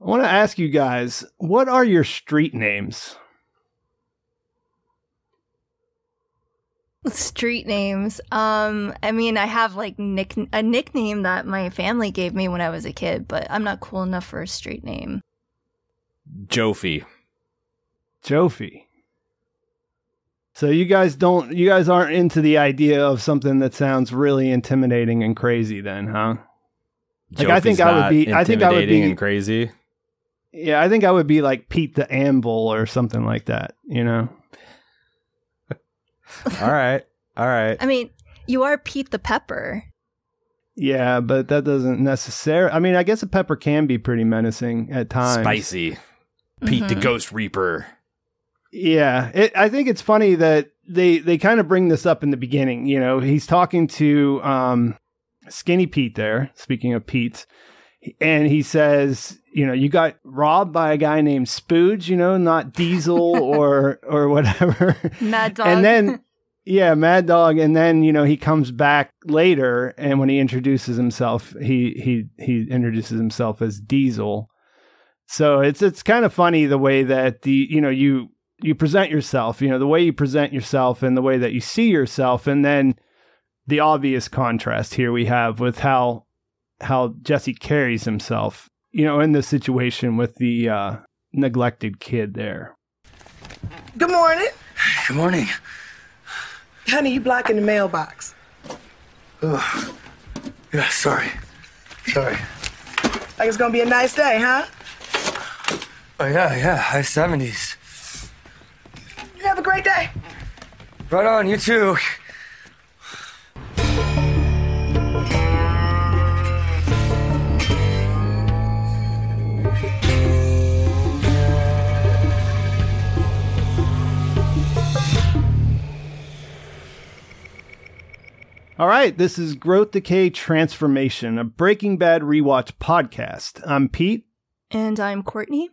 I want to ask you guys, what are your street names? Street names. Um, I mean, I have like nick a nickname that my family gave me when I was a kid, but I'm not cool enough for a street name. Jofi. Jofi. So you guys don't you guys aren't into the idea of something that sounds really intimidating and crazy then, huh? Like I think I would be I think I would intimidating be and crazy. Yeah, I think I would be like Pete the Anvil or something like that, you know. All right. All right. I mean, you are Pete the Pepper. Yeah, but that doesn't necessarily I mean, I guess a pepper can be pretty menacing at times. Spicy. Pete the Mhm. Ghost Reaper. Yeah, it, I think it's funny that they they kind of bring this up in the beginning. You know, he's talking to um, Skinny Pete there. Speaking of Pete, and he says, you know, you got robbed by a guy named Spooge. You know, not Diesel or or whatever. Mad Dog. And then. Yeah, Mad Dog, and then you know he comes back later, and when he introduces himself, he he he introduces himself as Diesel. So it's it's kind of funny the way that the you know you you present yourself, you know, the way you present yourself and the way that you see yourself and then the obvious contrast here we have with how how Jesse carries himself, you know, in this situation with the uh neglected kid there. Good morning. Good morning. Honey, you blocking the mailbox. Ugh. Yeah, sorry. Sorry. Like it's gonna be a nice day, huh? Oh, yeah, yeah, high 70s. You have a great day. Right on, you too. All right, this is Growth Decay Transformation, a Breaking Bad rewatch podcast. I'm Pete, and I'm Courtney.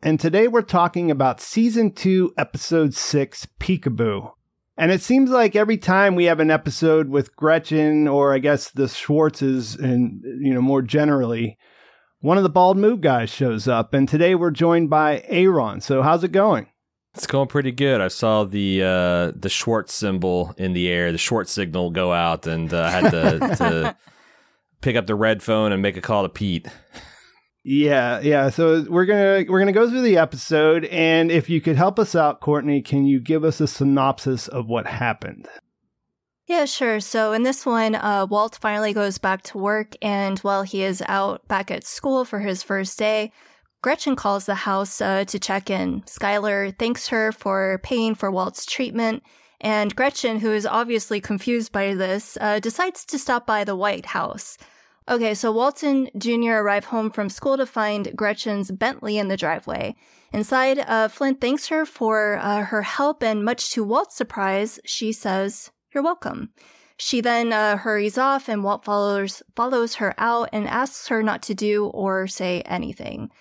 and today we're talking about season 2, episode 6, Peekaboo. And it seems like every time we have an episode with Gretchen or I guess the Schwartzes and you know more generally, one of the bald move guys shows up and today we're joined by Aaron. So how's it going? It's going pretty good. I saw the uh, the Schwartz symbol in the air, the Schwartz signal go out, and uh, I had to, to pick up the red phone and make a call to Pete. Yeah, yeah. So we're gonna we're gonna go through the episode, and if you could help us out, Courtney, can you give us a synopsis of what happened? Yeah, sure. So in this one, uh, Walt finally goes back to work, and while he is out back at school for his first day, Gretchen calls the house uh, to check in. Skyler thanks her for paying for Walt's treatment, and Gretchen, who is obviously confused by this, uh, decides to stop by the White House. Okay, so Walt and Jr. arrive home from school to find Gretchen's Bentley in the driveway. Inside, uh, Flint thanks her for uh, her help, and much to Walt's surprise, she says, "You're welcome." She then uh, hurries off, and Walt follows follows her out and asks her not to do or say anything.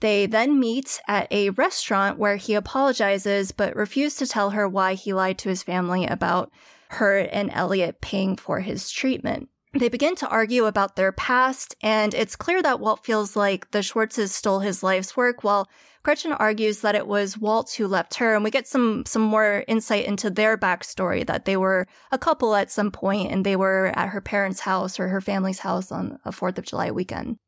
They then meet at a restaurant where he apologizes but refuses to tell her why he lied to his family about her and Elliot paying for his treatment. They begin to argue about their past, and it's clear that Walt feels like the Schwartzes stole his life's work, while Gretchen argues that it was Walt who left her, and we get some some more insight into their backstory that they were a couple at some point and they were at her parents' house or her family's house on a Fourth of July weekend.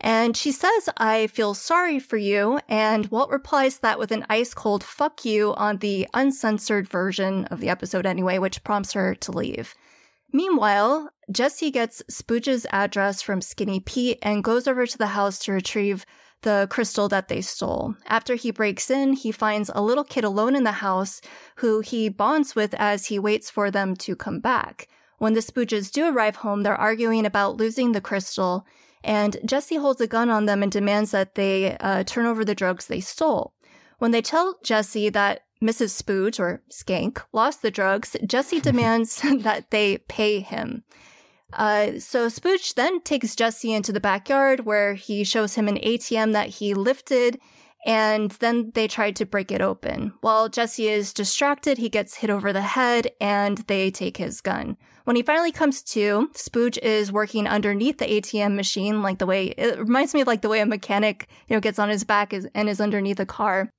And she says, I feel sorry for you. And Walt replies that with an ice cold fuck you on the uncensored version of the episode anyway, which prompts her to leave. Meanwhile, Jesse gets Spooge's address from Skinny Pete and goes over to the house to retrieve the crystal that they stole. After he breaks in, he finds a little kid alone in the house who he bonds with as he waits for them to come back. When the Spooges do arrive home, they're arguing about losing the crystal, And Jesse holds a gun on them and demands that they uh, turn over the drugs they stole. When they tell Jesse that Mrs. Spooge or Skank lost the drugs, Jesse demands that they pay him. Uh, so Spooge then takes Jesse into the backyard where he shows him an ATM that he lifted and then they tried to break it open. While Jesse is distracted, he gets hit over the head and they take his gun. When he finally comes to, Spooge is working underneath the ATM machine, like the way it reminds me of like the way a mechanic, you know, gets on his back and is underneath a car.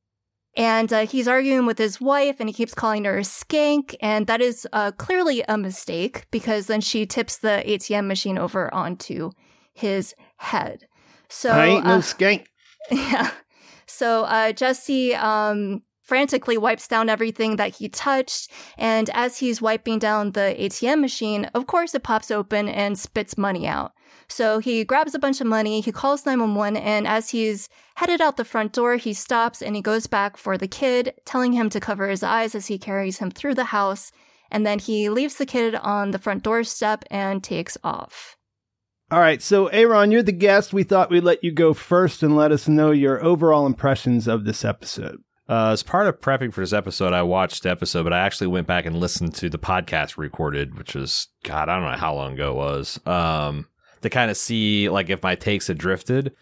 And uh, he's arguing with his wife and he keeps calling her a skank. And that is uh, clearly a mistake because then she tips the ATM machine over onto his head. So I ain't no uh, skank. Yeah. So uh, Jesse um, frantically wipes down everything that he touched. And as he's wiping down the ATM machine, of course, it pops open and spits money out. So he grabs a bunch of money, he calls 911, and as he's headed out the front door, he stops and he goes back for the kid, telling him to cover his eyes as he carries him through the house. And then he leaves the kid on the front doorstep and takes off. All right, so Aaron, you're the guest. We thought we'd let you go first and let us know your overall impressions of this episode. Uh, as part of prepping for this episode, I watched the episode, but I actually went back and listened to the podcast recorded, which was God, I don't know how long ago it was, um, to kind of see like if my takes had drifted.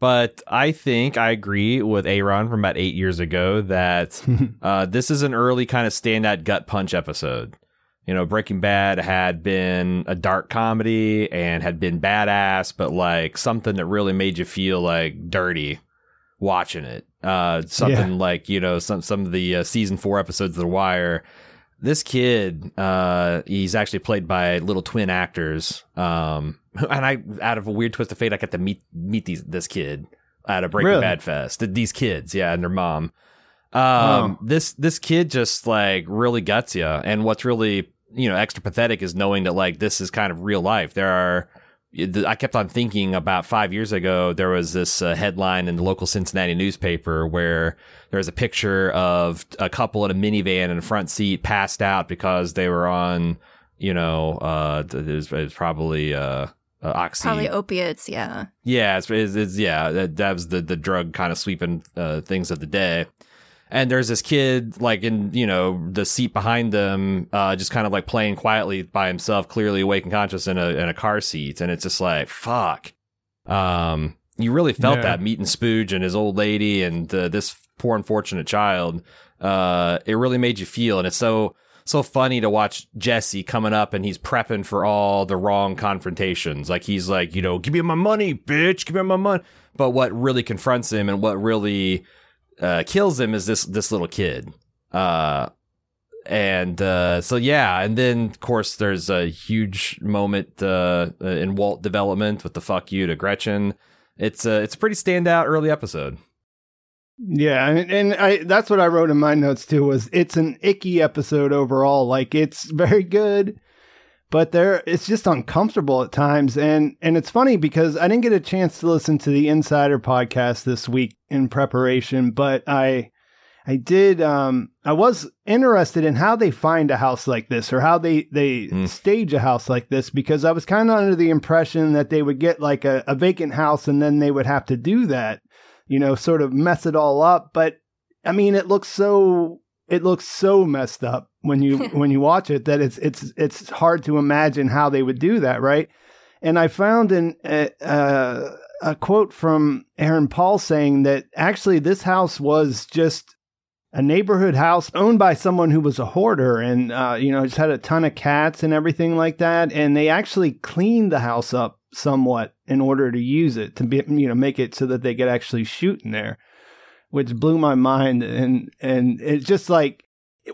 But I think I agree with Aaron from about eight years ago that uh, this is an early kind of standout gut punch episode. You know, Breaking Bad had been a dark comedy and had been badass, but like something that really made you feel like dirty watching it. Uh, something Yeah. like you know some some of the uh, season four episodes of The Wire. This kid, uh, he's actually played by little twin actors. Um, and I, out of a weird twist of fate, I got to meet meet these this kid at a Breaking Really? Bad fest. These kids, yeah, and their mom. Um, Wow. this this kid just like really guts you. And what's really you know extra pathetic is knowing that like this is kind of real life. There are. I kept on thinking about five years ago. There was this uh, headline in the local Cincinnati newspaper where there was a picture of a couple in a minivan in the front seat passed out because they were on, you know, uh, it was, it was probably uh, uh, oxy. Probably opiates, yeah. Yeah, it's, it's, it's yeah, that, that was the the drug kind of sweeping uh, things of the day. And there's this kid like in you know the seat behind them, uh, just kind of like playing quietly by himself, clearly awake and conscious in a in a car seat, and it's just like fuck. Um, you really felt Yeah. that meeting Spooge and his old lady and uh, this poor unfortunate child. Uh, it really made you feel, and it's so so funny to watch Jesse coming up and he's prepping for all the wrong confrontations. Like he's like, you know, give me my money, bitch, give me my money. But what really confronts him and what really uh, kills him is this this little kid. Uh, and uh, so yeah, and then of course there's a huge moment uh, in Walt development with the fuck you to Gretchen. It's a it's a pretty standout early episode. Yeah, and, and I that's what I wrote in my notes too was it's an icky episode overall. Like it's very good, but there it's just uncomfortable at times and and it's funny because I didn't get a chance to listen to the Insider podcast this week in preparation, but I I did um I was interested in how they find a house like this or how they they Mm. stage a house like this because I was kind of under the impression that they would get like a, a vacant house and then they would have to do that you know, sort of mess it all up. But I mean, it looks so it looks so messed up when you when you watch it that it's it's it's hard to imagine how they would do that, right? And I found an uh, a quote from Aaron Paul saying that actually this house was just a neighborhood house owned by someone who was a hoarder and uh, you know just had a ton of cats and everything like that and they actually cleaned the house up somewhat in order to use it to be you know make it so that they could actually shoot in there which blew my mind and and it's just like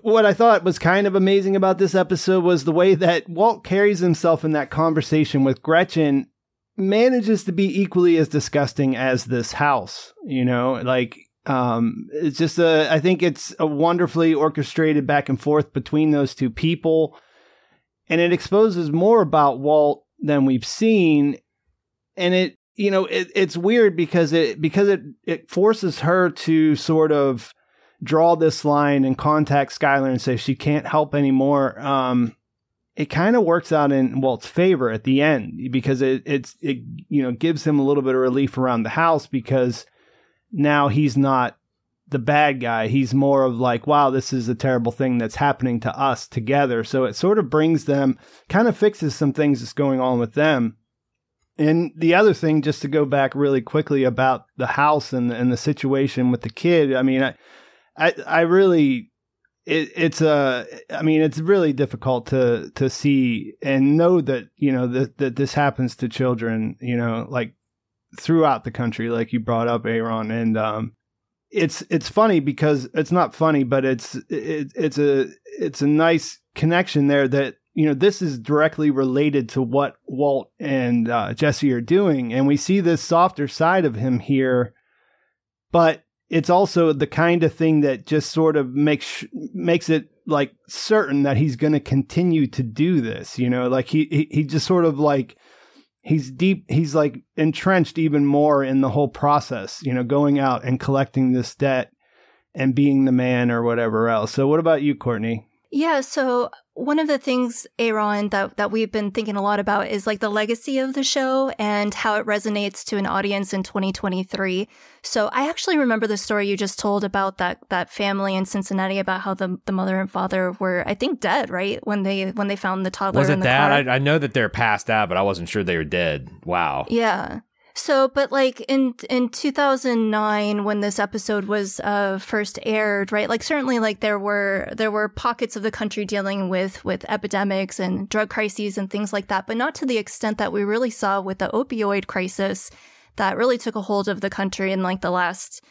what I thought was kind of amazing about this episode was the way that Walt carries himself in that conversation with Gretchen manages to be equally as disgusting as this house you know? Like um it's just a i think it's a wonderfully orchestrated back and forth between those two people and it exposes more about walt than we've seen and it you know it, it's weird because it because it it forces her to sort of draw this line and contact skyler and say she can't help anymore um it kind of works out in Walt's favor at the end because it it's it you know gives him a little bit of relief around the house because now he's not the bad guy. He's more of like, wow, this is a terrible thing that's happening to us together. So it sort of brings them, kind of fixes some things that's going on with them. And the other thing, just to go back really quickly about the house and and the situation with the kid. I mean, I I, I really it, it's a I mean it's really difficult to to see and know that you know that that this happens to children you know like throughout the country like you brought up Aaron and um it's it's funny because it's not funny but it's it, it's a it's a nice connection there that you know this is directly related to what Walt and uh, Jesse are doing and we see this softer side of him here but it's also the kind of thing that just sort of makes makes it like certain that he's going to continue to do this you know? Like he, he he just sort of like he's deep he's like entrenched even more in the whole process you know going out and collecting this debt and being the man or whatever else. So what about you courtney? Yeah, so one of the things, Aaron, that, that we've been thinking a lot about is like the legacy of the show and how it resonates to an audience in 2023. So I actually remember the story you just told about that, that family in Cincinnati about how the, the mother and father were, I think, dead, right? When they, when they found the toddler. Was it in the that? I, I know that they're passed out, but I wasn't sure they were dead. Wow. Yeah. So, but like in in 2009 when this episode was uh first aired, right? Like certainly like there were there were pockets of the country dealing with with epidemics and drug crises and things like that, but not to the extent that we really saw with the opioid crisis that really took a hold of the country in like the last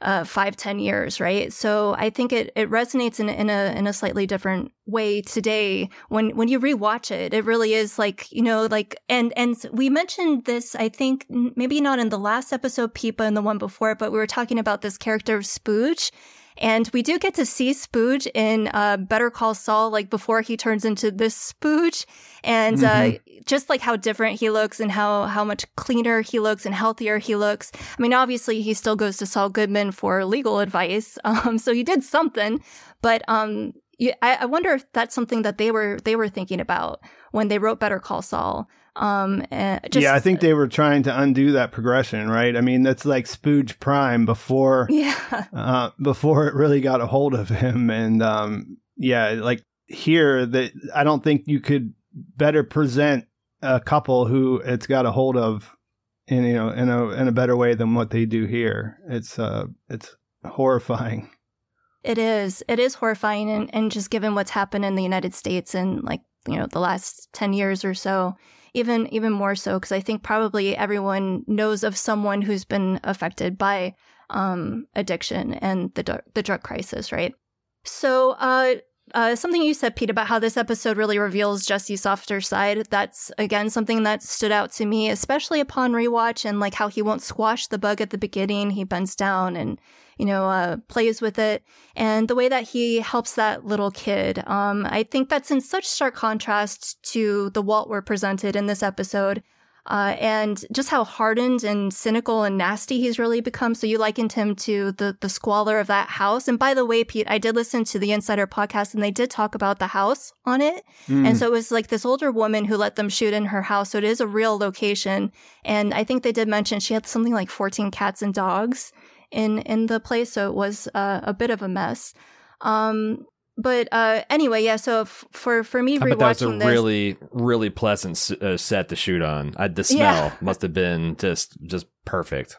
uh, five, ten years, right? So I think it, it resonates in, in a in a slightly different way today. When when you rewatch it, it really is like you know, like and and we mentioned this. I think maybe not in the last episode, Peepa, and the one before, but we were talking about this character of Spooge. And we do get to see Spooge in uh, Better Call Saul, like before he turns into this Spooge, and mm-hmm. uh, just like how different he looks and how how much cleaner he looks and healthier he looks. I mean, obviously he still goes to Saul Goodman for legal advice, um, so he did something. But um, I, I wonder if that's something that they were they were thinking about when they wrote Better Call Saul. Um, just, yeah, I think they were trying to undo that progression, right? I mean, that's like Spooge Prime before, yeah, uh, before it really got a hold of him, and um, yeah, like here that I don't think you could better present a couple who it's got a hold of, in you know, in a in a better way than what they do here. It's uh, it's horrifying. It is. It is horrifying, and, and just given what's happened in the United States in like you know the last ten years or so, even even more so because I think probably everyone knows of someone who's been affected by um, addiction and the the drug crisis, right? So, uh, uh, something you said, Pete, about how this episode really reveals Jesse's softer side. That's again something that stood out to me, especially upon rewatch, and like how he won't squash the bug at the beginning. He bends down and you know, uh, plays with it, and the way that he helps that little kid. Um, I think that's in such stark contrast to the Walt we're presented in this episode. Uh, and just how hardened and cynical and nasty he's really become. So you likened him to the the squalor of that house. And by the way, Pete, I did listen to the Insider podcast, and they did talk about the house on it. Mm. And so it was like this older woman who let them shoot in her house. So it is a real location. And I think they did mention she had something like 14 cats and dogs in in the place, so it was uh, a bit of a mess. Um, but uh, anyway, yeah. So f- for for me, I rewatching that was a this, really really pleasant uh, set to shoot on. I, the smell Yeah. must have been just just perfect.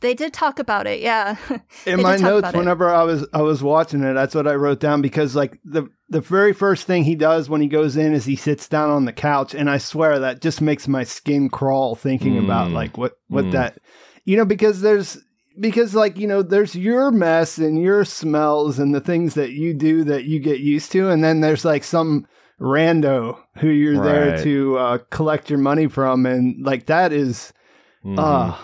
they did talk about it. Yeah, in my notes about it. whenever I was I was watching it, that's what I wrote down because like the the very first thing he does when he goes in is he sits down on the couch, and I swear that just makes my skin crawl thinking about Mm. like what what Mm. that you know because there's because like you know there's your mess and your smells and the things that you do that you get used to, and then there's like some rando who you're there to uh, collect your money from, and like that is Mhm. uh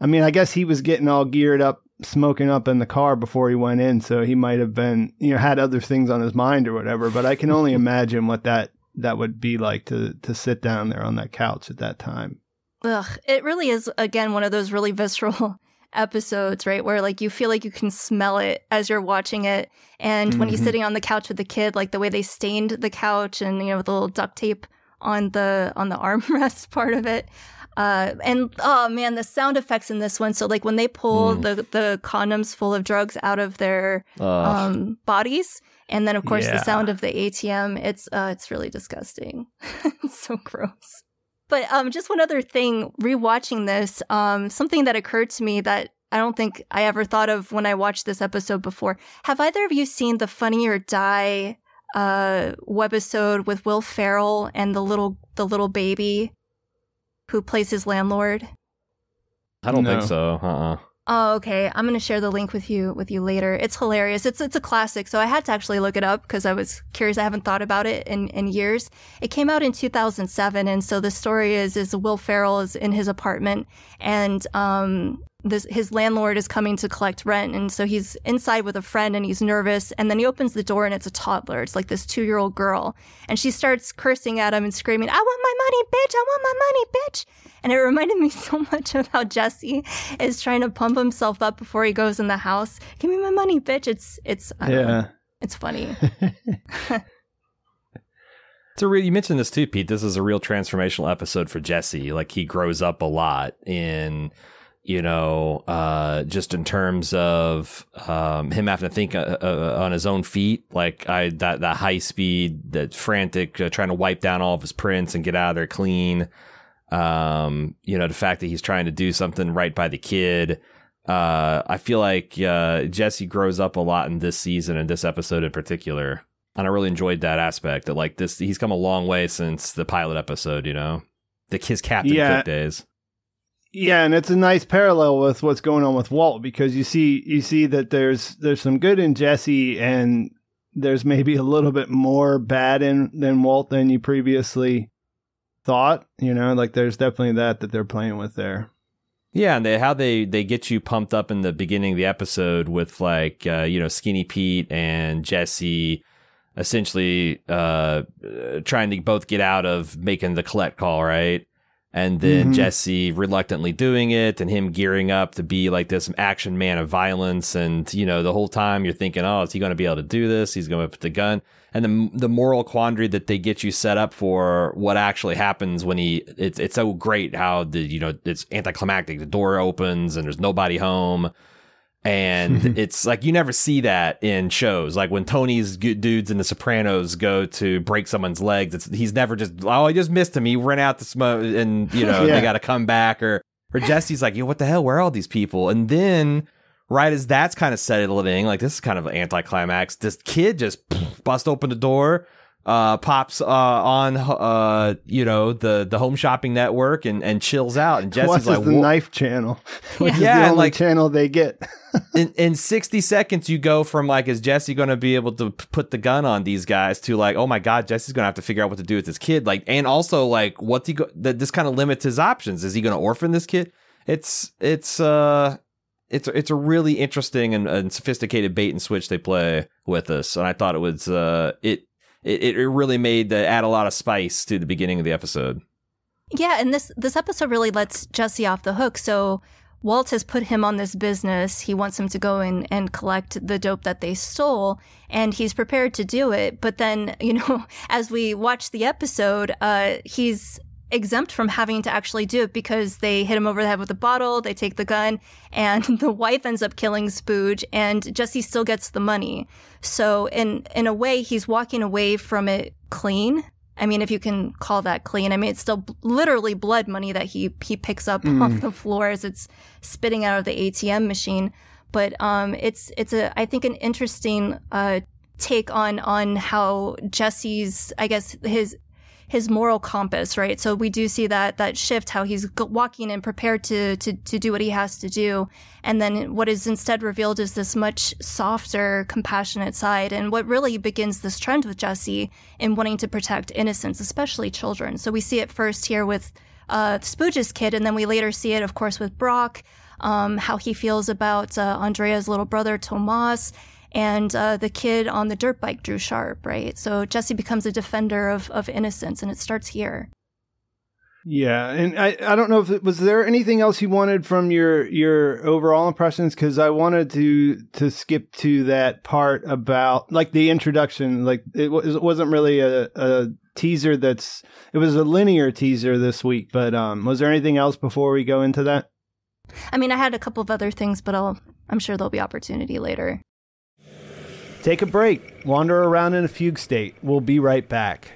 I mean, I guess he was getting all geared up, smoking up in the car before he went in, so he might have been, you know, had other things on his mind or whatever. But I can only imagine what that that would be like to to sit down there on that couch at that time. Ugh, it really is again one of those really visceral episodes, right? Where like you feel like you can smell it as you're watching it. And when he's Mhm. sitting on the couch with the kid, like the way they stained the couch and, you know, with a little duct tape on the on the armrest part of it. Uh, and oh man, the sound effects in this one. So like when they pull Mm. the the condoms full of drugs out of their um, bodies, and then of course Yeah. the sound of the ATM. It's uh, it's really disgusting. it's so gross. But um, just one other thing, rewatching this, um, something that occurred to me that I don't think I ever thought of when I watched this episode before. Have either of you seen the Funny or Die uh, webisode with Will Ferrell and the little the little baby who plays his landlord? I don't think so. Uh-uh. Oh, okay. I'm gonna share the link with you with you later. It's hilarious. It's it's a classic, so I had to actually look it up because I was curious. I haven't thought about it in, in years. It came out in 2007, and so the story is is Will Ferrell is in his apartment, and um this his landlord is coming to collect rent, and so he's inside with a friend, and he's nervous, and then he opens the door, and it's a toddler. It's like this two year old girl, and she starts cursing at him and screaming, "I want my money, bitch! I want my money, bitch!" And it reminded me so much of how Jesse is trying to pump himself up before he goes in the house. Give me my money, bitch. It's it's I don't know. Yeah. it's funny. It's a real. You mentioned this too, Pete. This is a real transformational episode for Jesse. Like he grows up a lot in, you know, uh, just in terms of um, him having to think uh, uh, on his own feet. Like I that that high speed, that frantic, uh, trying to wipe down all of his prints and get out of there clean. Um, you know, the fact that he's trying to do something right by the kid. Uh, I feel like uh, Jesse grows up a lot in this season and this episode in particular and I really enjoyed that aspect that like this he's come a long way since the pilot episode, you know. The his Captain Yeah. Cook days. Yeah, and it's a nice parallel with what's going on with Walt because you see you see that there's there's some good in Jesse and there's maybe a little bit more bad in than Walt than you previously thought. You know, like there's definitely that that they're playing with there. Yeah, and they how they they get you pumped up in the beginning of the episode with like uh, you know Skinny Pete and Jesse essentially uh, trying to both get out of making the collect call, right? And then Mhm. Jesse reluctantly doing it, and him gearing up to be like this action man of violence. And you know, the whole time you're thinking, "Oh, is he going to be able to do this? He's going to put the gun." And the the moral quandary that they get you set up for what actually happens when he it's it's so great how the you know it's anticlimactic. The door opens and there's nobody home and it's like you never see that in shows. Like when Tony's dudes in The Sopranos go to break someone's legs, it's he's never just oh I just missed him. He ran out the smoke, and you know Yeah. they got to come back. Or or Jesse's like, yo, what the hell? Where are all these people? And then right as that's kind of settling, like this is kind of an anticlimax. This kid just bust open the door. Uh, pops uh, on uh, you know the the home shopping network and, and chills out and Jesse's Watches like the "Wha- knife channel, which is Yeah, the only like- channel they get. in, in 60 seconds you go from like is jesse going to be able to put the gun on these guys to like oh my god jesse's going to have to figure out what to do with this kid like and also like what's he go that this kind of limits his options is he going to orphan this kid it's it's uh it's it's a really interesting and, and sophisticated bait and switch they play with us and i thought it was uh it it, it really made the add a lot of spice to the beginning of the episode Yeah, and this this episode really lets Jesse off the hook. So Walt has put him on this business. He wants him to go in and collect the dope that they stole, and he's prepared to do it. But then, you know, as we watch the episode, uh, he's exempt from having to actually do it because they hit him over the head with a bottle, they take the gun, and the wife ends up killing Spooge, and Jesse still gets the money. So in in a way, he's walking away from it clean. I mean, if you can call that clean. I mean, it's still b- literally blood money that he he picks up off the floor as it's spitting out of the ATM machine. But um, it's it's a I think an interesting uh, take on on how Jesse's I guess his his moral compass, right? So we do see that that shift, how he's walking and prepared to to to do what he has to do, and then what is instead revealed is this much softer, compassionate side, and what really begins this trend with Jesse in wanting to protect innocents, especially children. So we see it first here with uh, Spooge's kid, and then we later see it, of course, with Brock, um, how he feels about uh, Andrea's little brother Tomas, and uh, the kid on the dirt bike, Drew Sharp, right? So Jesse becomes a defender of, of innocence, and it starts here. Yeah, and I, I don't know if it, was there anything else you wanted from your your overall impressions because I wanted to to skip to that part about like the introduction like it, was, it wasn't really a, a teaser that's it was a linear teaser this week but um was there anything else before we go into that I mean, I had a couple of other things, but I'll I'm sure there'll be opportunity later. Take a break, wander around in a fugue state. We'll be right back.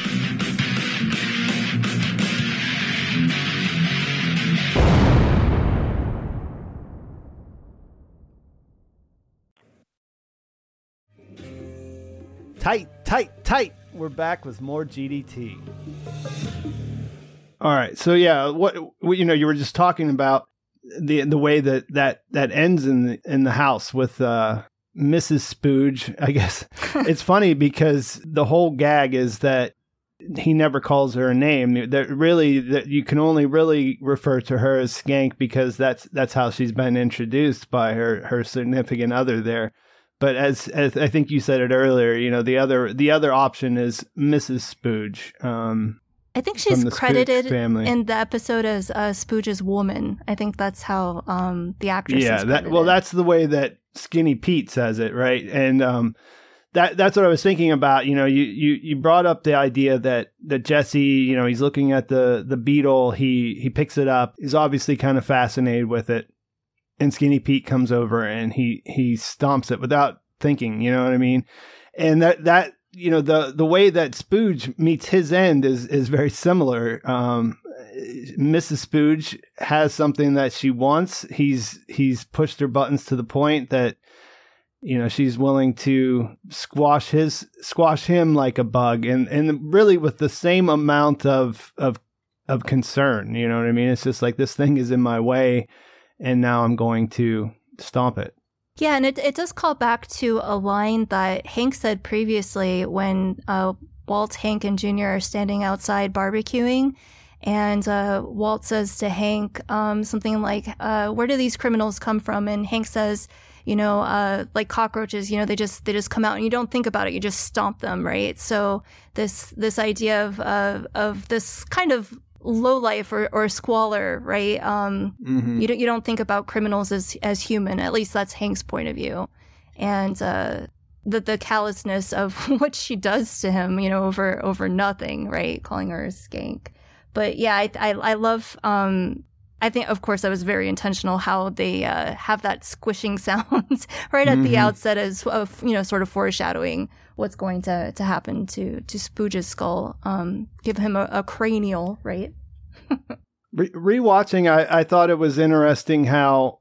Tight, tight, tight. We're back with more GDT. All right. So yeah, what, what you know, you were just talking about the the way that that that ends in the, in the house with uh Mrs. Spooge. I guess it's funny because the whole gag is that he never calls her a name. That really that you can only really refer to her as Skank because that's that's how she's been introduced by her her significant other there. But as, as I think you said it earlier, you know the other the other option is Mrs. Spooge. Um, I think she's Spooge credited in the episode as uh, Spooge's woman. I think that's how um, the actress. yeah, is that well, that's the way that Skinny Pete says it, right? And um, that that's what I was thinking about. You know, you you you brought up the idea that that Jesse, you know, he's looking at the the beetle. He he picks it up. He's obviously kind of fascinated with it. And Skinny Pete comes over and he he stomps it without thinking. You know what I mean? And that that you know the the way that Spooge meets his end is is very similar. Um, Mrs. Spooge has something that she wants. He's he's pushed her buttons to the point that you know she's willing to squash his squash him like a bug, and and really with the same amount of of of concern. You know what I mean? It's just like this thing is in my way, and now I'm going to stomp it. Yeah, and it it does call back to a line that Hank said previously when uh, Walt, Hank, and Junior are standing outside barbecuing, and uh, Walt says to Hank um, something like, uh, "Where do these criminals come from?" And Hank says, "You know, uh, like cockroaches. You know, they just they just come out, and you don't think about it. You just stomp them, right?" So this this idea of of this kind of low life or, or squalor, right? Um, Mhm. you don't you don't think about criminals as as human. At least that's Hank's point of view, and uh, the the callousness of what she does to him, you know, over over nothing, right? Calling her a skank. But yeah, I I, I love. Um, I think, of course, that was very intentional. How they uh, have that squishing sound right at the Mhm. outset, as of you know, sort of foreshadowing what's going to to happen to to Spooge's skull. Um, give him a, a cranial, right? Re- rewatching, I, I thought it was interesting how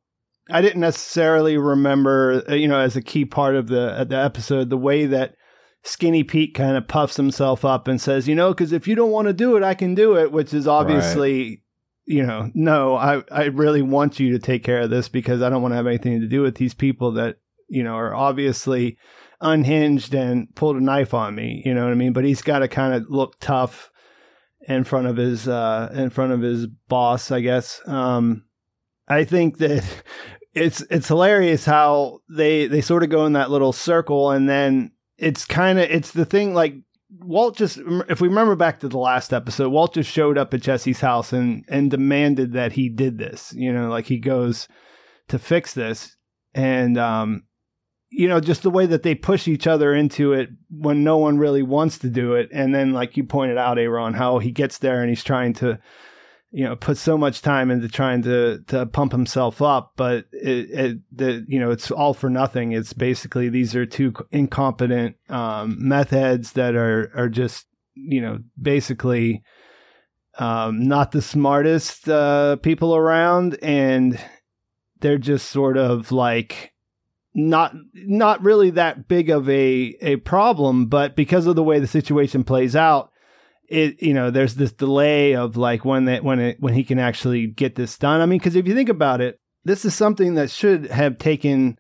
I didn't necessarily remember, uh, you know, as a key part of the uh, the episode, the way that Skinny Pete kind of puffs himself up and says, you know, because if you don't want to do it, I can do it, which is obviously, you know, no, I I really want you to take care of this because I don't want to have anything to do with these people that you know are obviously unhinged and pulled a knife on me. You know what I mean? But he's got to kind of look tough in front of his uh in front of his boss, I guess. Um I think that it's it's hilarious how they they sort of go in that little circle and then it's kind of it's the thing like Walt just if we remember back to the last episode, Walt just showed up at Jesse's house and and demanded that he did this. You know, like he goes to fix this and um you know just the way that they push each other into it when no one really wants to do it. And then like you pointed out Aaron how he gets there and he's trying to you know put so much time into trying to to pump himself up. But it, it the you know it's all for nothing. It's basically these are two incompetent um meth heads that are are just you know basically um not the smartest uh people around. And they're just sort of like not not really that big of a a problem but because of the way the situation plays out it you know there's this delay of like when that when it when he can actually get this done. I mean because if you think about it this is something that should have taken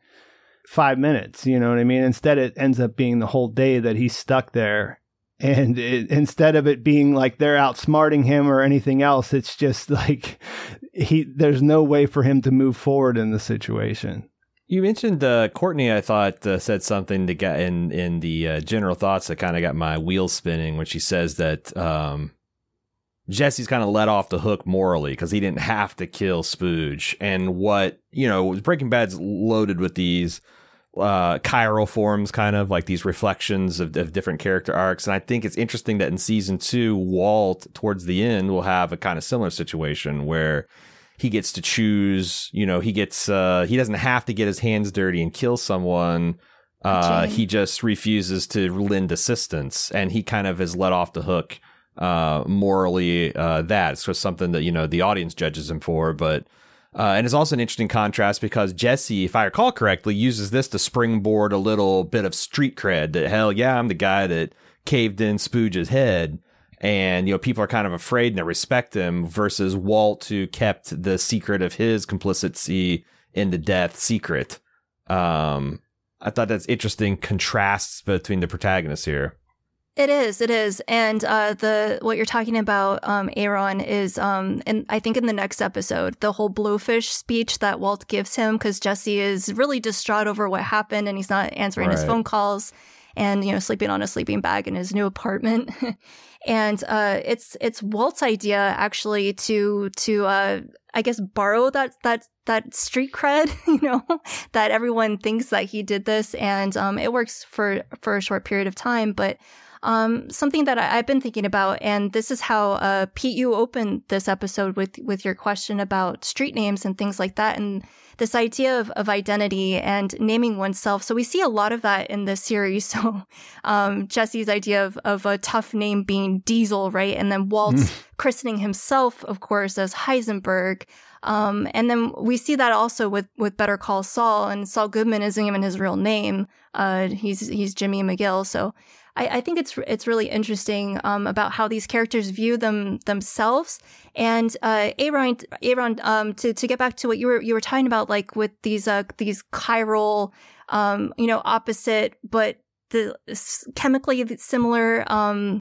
five minutes you know what i mean? Instead it ends up being the whole day that he's stuck there. And it, instead of it being like they're outsmarting him or anything else it's just like he there's no way for him to move forward in the situation You mentioned uh, Courtney. I thought uh, said something to get in in the uh, general thoughts that kind of got my wheels spinning when she says that um, Jesse's kind of let off the hook morally because he didn't have to kill Spooge. And what you know, Breaking Bad's loaded with these uh, chiral forms, kind of like these reflections of, of different character arcs. And I think it's interesting that in season two, Walt towards the end will have a kind of similar situation where he gets to choose you know he gets uh he doesn't have to get his hands dirty and kill someone. Uh he just refuses to lend assistance and he kind of is let off the hook uh morally uh that. It's just something that you know the audience judges him for but uh, and it's also an interesting contrast because Jesse, if I recall correctly, uses this to springboard a little bit of street cred that hell yeah, I'm the guy that caved in Spooge's head and you know people are kind of afraid and they respect him versus Walt who kept the secret of his complicity in the death secret. Um, I thought that's interesting contrasts between the protagonists here. It is, it is, and uh, the what you're talking about, um, Aaron, is, um, and I think in the next episode, the whole blowfish speech that Walt gives him because Jesse is really distraught over what happened and he's not answering his phone calls, and you know sleeping on a sleeping bag in his new apartment, and uh, it's it's Walt's idea actually to to uh, I guess borrow that that that street cred, you know, that everyone thinks that he did this, and um, it works for for a short period of time, but um, something that I, I've been thinking about, and this is how uh, Pete, you opened this episode with with your question about street names and things like that, and this idea of, of identity and naming oneself. So we see a lot of that in this series. So um, Jesse's idea of of a tough name being Diesel, right, and then Walt's christening himself, of course, as Heisenberg. Um, and then we see that also with, with Better Call Saul, and Saul Goodman isn't even his real name. Uh, he's he's Jimmy McGill. So I, I think it's it's really interesting um, about how these characters view them themselves. And uh, Aaron, Aaron, um, to to get back to what you were you were talking about, like with these uh, these chiral, um, you know, opposite but the chemically similar, um,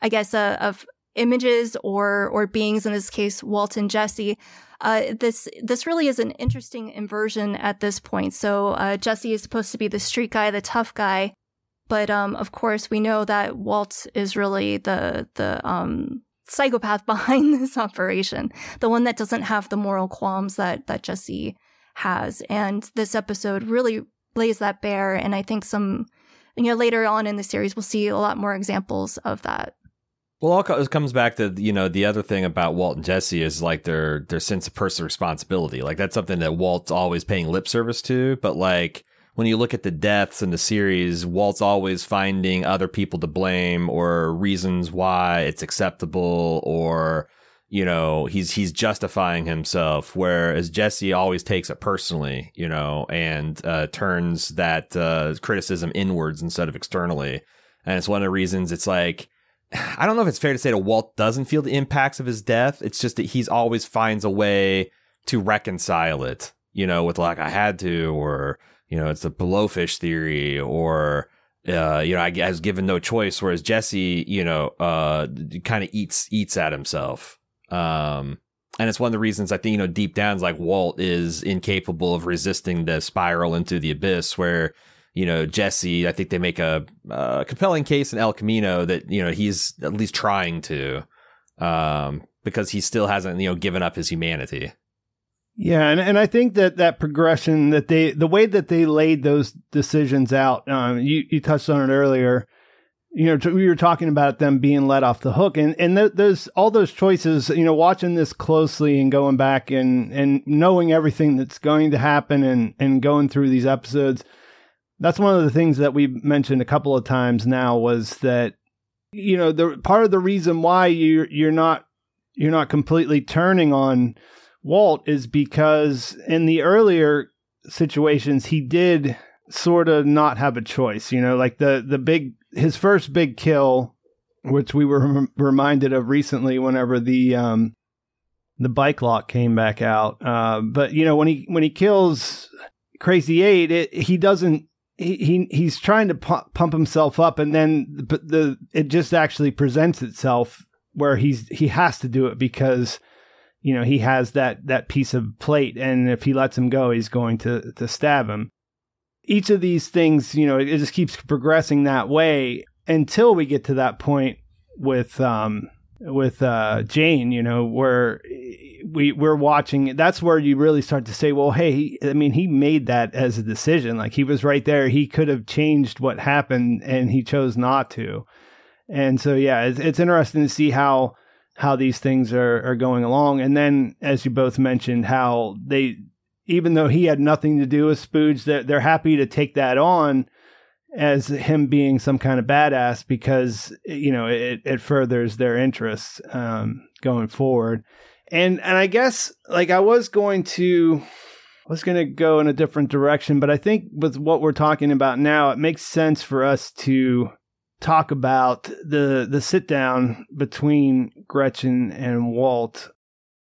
I guess, uh, of images or or beings. In this case, Walt and Jesse. Uh, this this really is an interesting inversion at this point. So uh, Jesse is supposed to be the street guy, the tough guy, but um, of course we know that Walt is really the the um, psychopath behind this operation, the one that doesn't have the moral qualms that that Jesse has. And this episode really lays that bare. And I think some, you know, later on in the series, we'll see a lot more examples of that. Well, all comes back to you know the other thing about Walt and Jesse is like their their sense of personal responsibility. Like that's something that Walt's always paying lip service to, but like when you look at the deaths in the series, Walt's always finding other people to blame or reasons why it's acceptable or you know he's he's justifying himself whereas jesse always takes it personally you know and uh, turns that uh, criticism inwards instead of externally. And it's one of the reasons it's like i don't know if it's fair to say that walt doesn't feel the impacts of his death. It's just that he's always finds a way to reconcile it you know with like i had to or you know it's the blowfish theory or uh, you know, I, I was given no choice. Whereas Jesse, you know, uh, kind of eats eats at himself. Um, and it's one of the reasons I think, you know, deep down, like Walt is incapable of resisting the spiral into the abyss where, you know, Jesse, I think they make a, a compelling case in El Camino that, you know, he's at least trying to, um, because he still hasn't, you know, given up his humanity. Yeah, and, and I think that that progression that they the way that they laid those decisions out, um, you you touched on it earlier, you know, we were talking about them being let off the hook, and and th- those all those choices, you know, watching this closely and going back and and knowing everything that's going to happen and and going through these episodes, that's one of the things that we mentioned a couple of times now was that you know the part of the reason why you you're not you're not completely turning on Walt is because in the earlier situations he did sort of not have a choice, you know, like the the big his first big kill, which we were rem- reminded of recently whenever the um, the bike lock came back out. Uh, but you know when he when he kills Crazy Eight, it, he doesn't. He, he he's trying to pump, pump himself up, and then the, the it just actually presents itself where he's he has to do it because you know he has that that piece of plate, and if he lets him go, he's going to to stab him each of these things, you know, it just keeps progressing that way until we get to that point with um with uh Jane, you know, where we we're watching that's where you really start to say, well, hey, I mean, he made that as a decision. Like he was right there. He could have changed what happened and he chose not to. And so yeah, it's, it's interesting to see how how these things are are going along and then as you both mentioned how they even though he had nothing to do with Spooge, they're, they're happy to take that on as him being some kind of badass because you know it, it furthers their interests um, going forward. And and I guess like I was going to I was going to go in a different direction, but I think with what we're talking about now, it makes sense for us to talk about the the sit down between Gretchen and Walt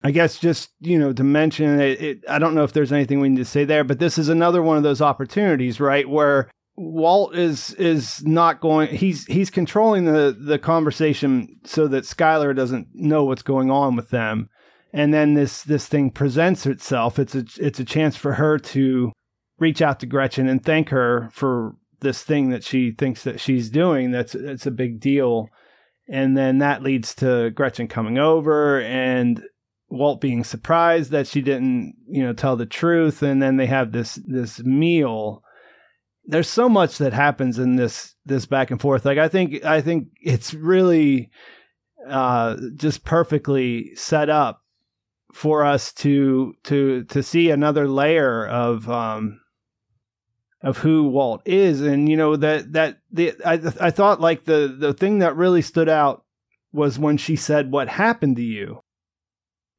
I guess just you know to mention it, it, I don't know if there's anything we need to say there, but this is another one of those opportunities, right, where Walt is is not going. He's he's controlling the the conversation so that Skyler doesn't know what's going on with them, and then this this thing presents itself. It's a it's a chance for her to reach out to Gretchen and thank her for this thing that she thinks that she's doing. That's it's a big deal, and then that leads to Gretchen coming over and Walt being surprised that she didn't, you know, tell the truth, and then they have this this meal. There's so much that happens in this this back and forth. Like I think I think it's really uh, just perfectly set up for us to to to see another layer of um, of who Walt is, and you know that that the I I thought like the the thing that really stood out was when she said, "What happened to you?"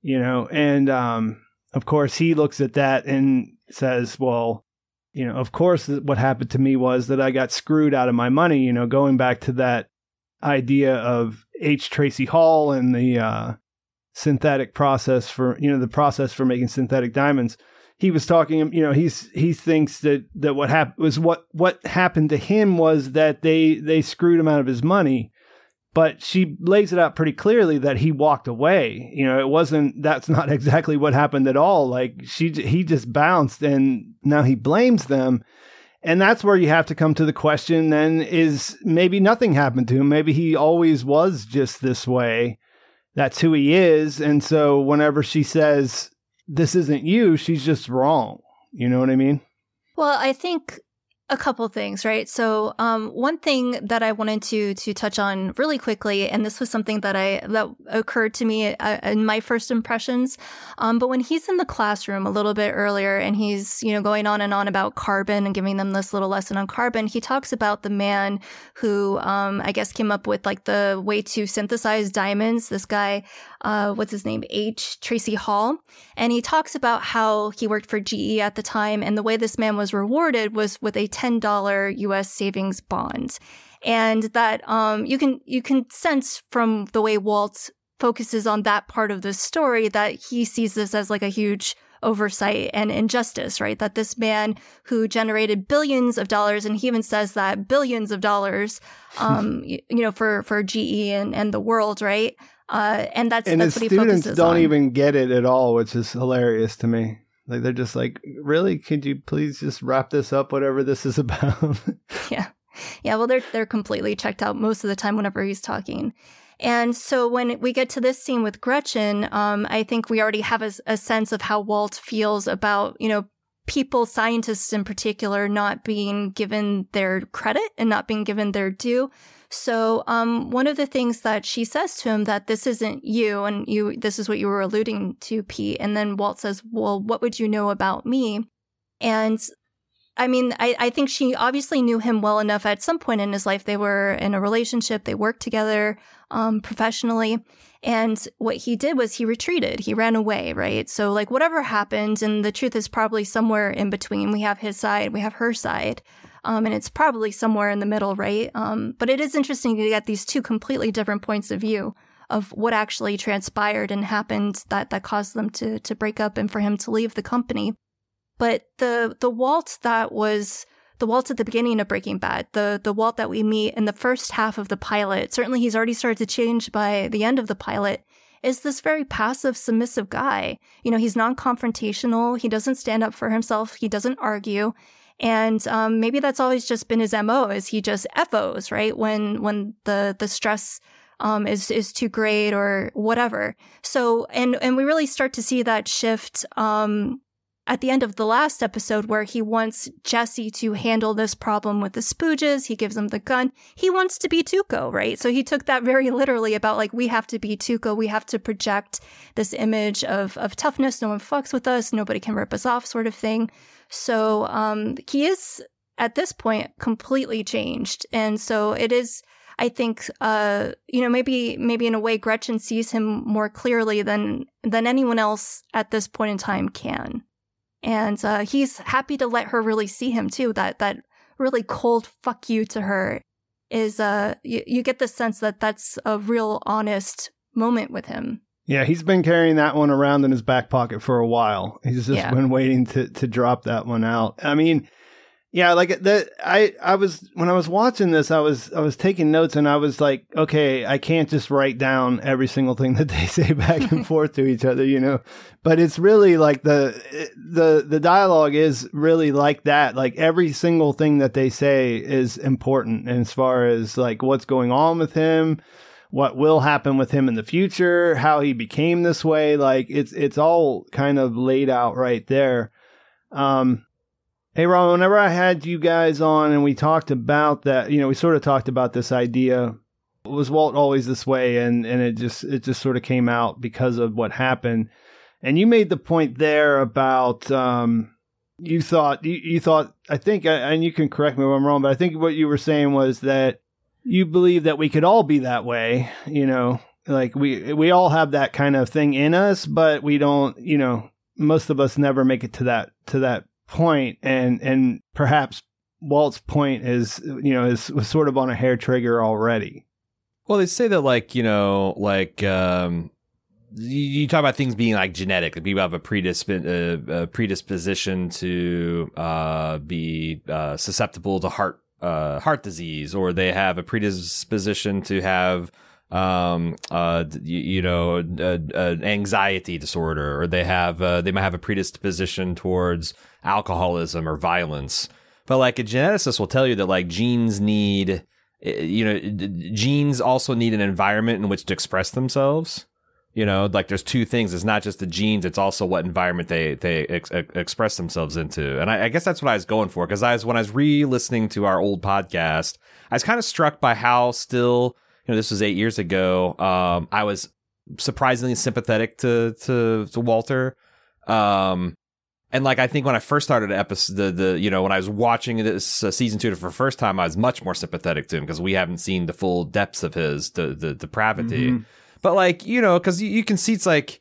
you know, and um, of course he looks at that and says, well, you know, of course what happened to me was that I got screwed out of my money, you know, going back to that idea of H. Tracy Hall and the uh, synthetic process for, you know, the process for making synthetic diamonds. He was talking, you know, he's he thinks that that what happened was what what happened to him was that they they screwed him out of his money but she lays it out pretty clearly that he walked away. You know, it wasn't that's not exactly what happened at all. Like she he just bounced and now he blames them. And that's where you have to come to the question then is maybe nothing happened to him. Maybe he always was just this way. that's who he is. And so whenever she says, this isn't you, she's just wrong. You know what I mean? Well, I think a couple things, right? So, um, one thing that I wanted to to touch on really quickly, and this was something that I that occurred to me uh, in my first impressions. Um, but when he's in the classroom a little bit earlier, and he's you know going on and on about carbon and giving them this little lesson on carbon, he talks about the man who um, I guess came up with like the way to synthesize diamonds. This guy uh, what's his name, H. Tracy Hall. And he talks about how he worked for GE at the time. And the way this man was rewarded was with a $10 US savings bond. And that, um, you can, you can sense from the way Walt focuses on that part of the story that he sees this as like a huge oversight and injustice, right? That this man who generated billions of dollars, and he even says that billions of dollars, um, you, you, know, for, for GE and, and the world, right? Uh, and that's and that's his what he students focuses don't on. even get it at all, which is hilarious to me. Like they're just like, really? Could you please just wrap this up? Whatever this is about. yeah, yeah. Well, they're they're completely checked out most of the time whenever he's talking. And so when we get to this scene with Gretchen, um, I think we already have a, a sense of how Walt feels about you know people, scientists in particular, not being given their credit and not being given their due. So, um, one of the things that she says to him that this isn't you, and you, this is what you were alluding to, Pete. And then Walt says, "Well, what would you know about me?" And I mean, I, I think she obviously knew him well enough. At some point in his life, they were in a relationship. They worked together um, professionally. And what he did was he retreated. He ran away, right? So, like, whatever happened, and the truth is probably somewhere in between. We have his side, we have her side. Um, and it's probably somewhere in the middle, right? Um, but it is interesting to get these two completely different points of view of what actually transpired and happened that, that caused them to, to break up and for him to leave the company. But the, the Walt that was the Walt at the beginning of Breaking Bad, the, the Walt that we meet in the first half of the pilot, certainly he's already started to change by the end of the pilot, is this very passive, submissive guy. You know, he's non confrontational. He doesn't stand up for himself. He doesn't argue. And um, maybe that's always just been his mo. Is he just FOs right when when the the stress um, is is too great or whatever. So and and we really start to see that shift um, at the end of the last episode where he wants Jesse to handle this problem with the spooges. He gives him the gun. He wants to be Tuco, right? So he took that very literally about like, we have to be Tuco. We have to project this image of, of toughness. No one fucks with us. Nobody can rip us off sort of thing. So, um, he is at this point completely changed. And so it is, I think, uh, you know, maybe, maybe in a way Gretchen sees him more clearly than, than anyone else at this point in time can and uh, he's happy to let her really see him too. That that really cold fuck you to her is uh you, you get the sense that that's a real honest moment with him. Yeah, he's been carrying that one around in his back pocket for a while. He's just Yeah. been waiting to to drop that one out. I mean, yeah, like the I I was when I was watching this, I was I was taking notes and I was like, okay, I can't just write down every single thing that they say back and forth to each other, you know. But it's really like the the the dialogue is really like that. Like every single thing that they say is important as far as like what's going on with him, what will happen with him in the future, how he became this way. Like it's it's all kind of laid out right there. Um, hey, Ron, whenever I had you guys on and we talked about that, you know, we sort of talked about this idea. Was Walt always this way? And and it just it just sort of came out because of what happened. And you made the point there about um, you thought you, you thought I think and you can correct me if I'm wrong, but I think what you were saying was that you believe that we could all be that way, you know, like we we all have that kind of thing in us, but we don't, you know, most of us never make it to that to that point and and perhaps Walt's point is you know is was sort of on a hair trigger already. Well, they say that like you know like um, you, talk about things being like genetic. Like people have a, predisp- uh, a predisposition to uh, be uh, susceptible to heart uh, heart disease, or they have a predisposition to have um uh you, you know uh, anxiety disorder or they have uh, they might have a predisposition towards alcoholism or violence. But like a geneticist will tell you that like genes need uh, you know genes also need an environment in which to express themselves You know, like there's two things. It's not just the genes; it's also what environment they they ex- ex- express themselves into. And I, I guess that's what I was going for because I was when I was re-listening to our old podcast, I was kind of struck by how still, you know, this was eight years ago. Um, I was surprisingly sympathetic to to, to Walter. Um, and like I think when I first started episode, the the you know when I was watching this uh, season two for the first time, I was much more sympathetic to him because we haven't seen the full depths of his the the depravity. Mhm. But like you know, because you, you can see it's like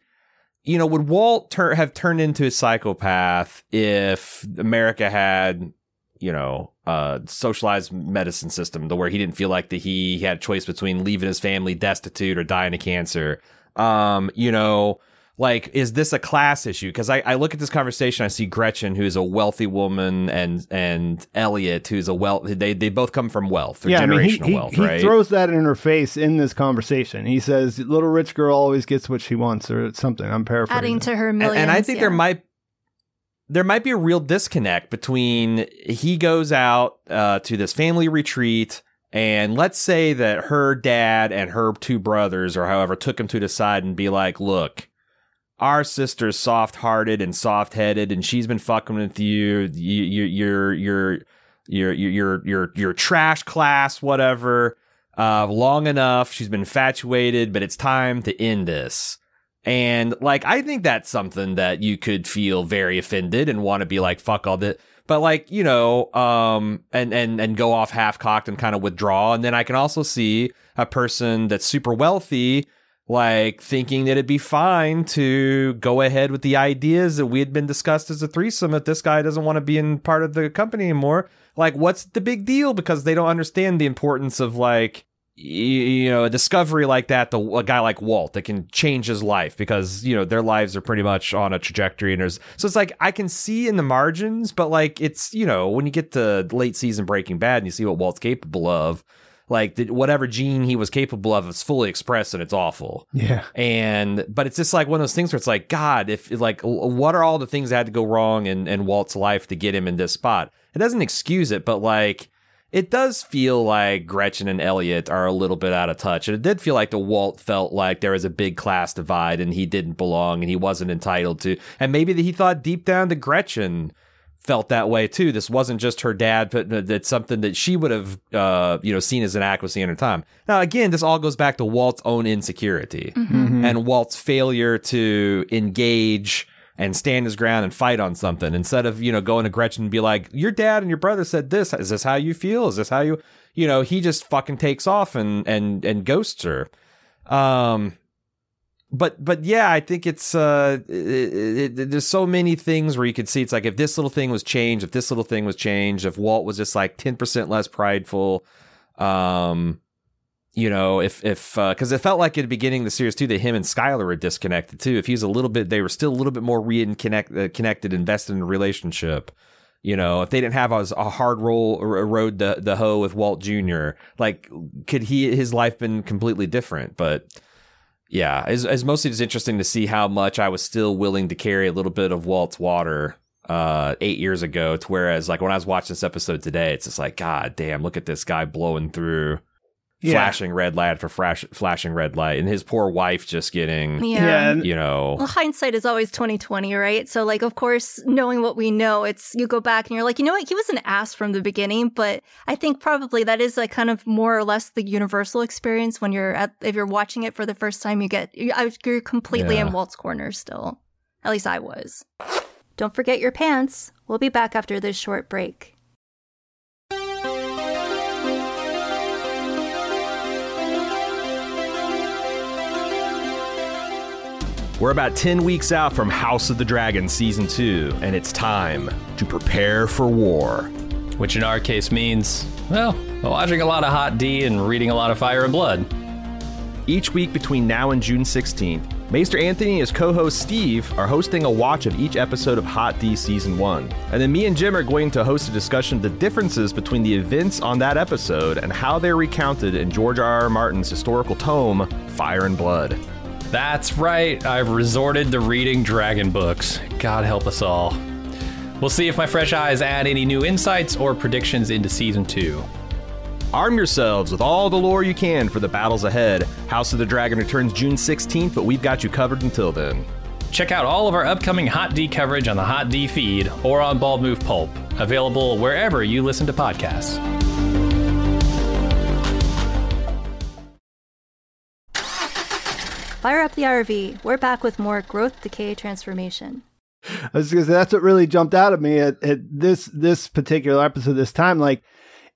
you know would Walt have turned into a psychopath if America had you know uh socialized medicine system to where he didn't feel like that he had a choice between leaving his family destitute or dying of cancer? Um you know like is this a class issue because I, I look at this conversation i see gretchen who's a wealthy woman and and elliot who's a wealth they they both come from wealth or yeah, I mean, he, he, wealth he right throws that in her face in this conversation. He says, "Little rich girl always gets what she wants," or something. I'm paraphrasing. Adding to her And- millions. and, I think there might there might be a real disconnect between he goes out uh, to this family retreat and let's say that her dad and her two brothers or however took him to the side and be like look our sister's soft-hearted and soft-headed and she's been fucking with you you, you you're you're you're you're you're trash class whatever uh long enough. She's been infatuated but it's time to end this. And like I think that's something that you could feel very offended and want to be like fuck all that but like you know um and and and go off half cocked and kind of withdraw. And then I can also see a person that's super wealthy like thinking that it'd be fine to go ahead with the ideas that we had been discussed as a threesome if this guy doesn't want to be in part of the company anymore. Like what's the big deal? Because they don't understand the importance of like you know a discovery like that the a guy like Walt that can change his life because you know their lives are pretty much on a trajectory and there's so it's like I can see in the margins but like it's you know when you get to late season Breaking Bad and you see what Walt's capable of like the, whatever gene he was capable of is fully expressed and it's awful. Yeah. and but it's just like one of those things where it's like god if like what are all the things that had to go wrong in, in walt's life to get him in this spot? It doesn't excuse it but like it does feel like gretchen and elliot are a little bit out of touch. And it did feel like the walt felt like there was a big class divide and he didn't belong and he wasn't entitled to and maybe that he thought deep down that gretchen felt that way too. This wasn't just her dad, but that's something that she would have, uh, you know, seen as an inadequacy in her time. Now, again, this all goes back to Walt's own insecurity Mhm. and Walt's failure to engage and stand his ground and fight on something instead of, you know, going to Gretchen and be like, your dad and your brother said this. Is this how you feel? Is this how you, you know, he just fucking takes off and, and, and ghosts her. Um, but but yeah, I think it's uh, it, it, there's so many things where you could see it's like if this little thing was changed, if this little thing was changed, if Walt was just like ten percent less prideful, um, you know, if if because it felt like at the beginning of the series too that him and Skyler were disconnected too. If he was a little bit, they were still a little bit more reconnect uh, connected, invested in a relationship. You know, if they didn't have a, a hard roll a road the the hoe with Walt Jr., like could he his life been completely different? But yeah, it's, it's mostly just interesting to see how much I was still willing to carry a little bit of Walt's water uh eight years ago to whereas like when I was watching this episode today, it's just like, God damn, look at this guy blowing through Yeah. flashing red light for flash, flashing red light and his poor wife just getting Yeah. Yeah, you know Well, hindsight is always 2020, right? So, like, of course, knowing what we know, it's you go back and you're like, you know what? He was an ass from the beginning, but I think probably that is like kind of more or less the universal experience when you're at if you're watching it for the first time. You get you- I- you're completely Yeah. in Walt's corner still. At least I was. Don't forget your pants. We'll be back after this short break. We're about 10 weeks out from House of the Dragon Season 2, and it's time to prepare for war. Which in our case means, well, watching a lot of Hot D and reading a lot of Fire and Blood. Each week between now and June 16th, Maester Anthony and his co host Steve are hosting a watch of each episode of Hot D Season 1. And then me and Jim are going to host a discussion of the differences between the events on that episode and how they're recounted in George R. R. Martin's historical tome, Fire and Blood. That's right, I've resorted to reading dragon books. God help us all. We'll see if my fresh eyes add any new insights or predictions into season two. Arm yourselves with all the lore you can for the battles ahead. House of the Dragon returns June 16th, but we've got you covered until then. Check out all of our upcoming Hot D coverage on the Hot D feed or on Bald Move Pulp, available wherever you listen to podcasts. Fire up the RV. We're back with more growth, decay, transformation. I was gonna say that's what really jumped out at me at, at this this particular episode this time. Like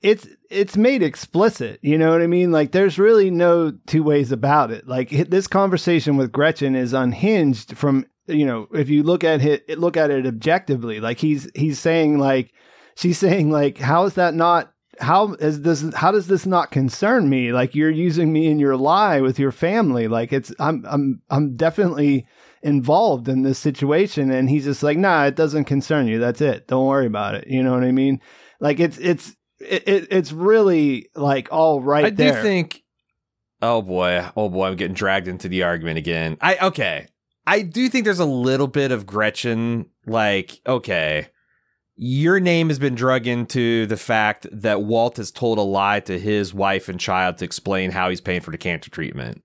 it's it's made explicit. You know what I mean? Like there's really no two ways about it. Like this conversation with Gretchen is unhinged from you know if you look at it look at it objectively. Like he's he's saying like she's saying like how is that not how is this how does this not concern me like you're using me in your lie with your family like it's i'm i'm i'm definitely involved in this situation and he's just like nah it doesn't concern you that's it don't worry about it you know what i mean like it's it's it, it it's really like all right there. I there do think. Oh boy, oh boy, I'm getting dragged into the argument again. I okay. I do think there's a little bit of Gretchen. Like, okay, your name has been drug into the fact that Walt has told a lie to his wife and child to explain how he's paying for the cancer treatment.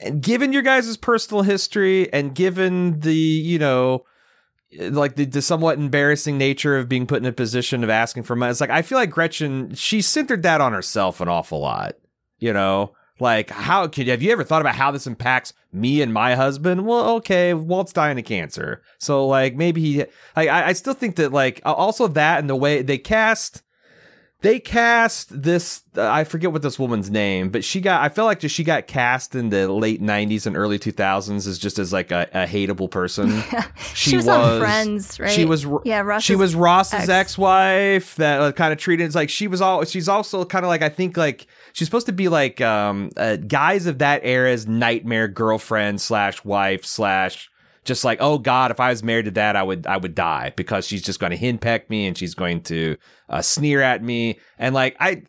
And given your guys' personal history and given the, you know, like the, the somewhat embarrassing nature of being put in a position of asking for money, it's like I feel like Gretchen, she centered that on herself an awful lot. You know, like how could have you ever thought about how this impacts me and my husband? Well, okay, Walt's dying of cancer, so like maybe he. Like, I I still think that like also that and the way they cast. They cast this. Uh, I forget what this woman's name, but she got. I feel like just she got cast in the late '90s and early 2000s as just as like a, a hateable person. She was on Friends, right? She was. Yeah, Ross's She was Ross's ex. ex-wife that uh, kind of treated it's like she was all. She's also kind of like I think like she's supposed to be like um uh, guys of that era's nightmare girlfriend slash wife slash just like oh god if i was married to that i would i would die because she's just going to henpeck me and she's going to uh, sneer at me and like i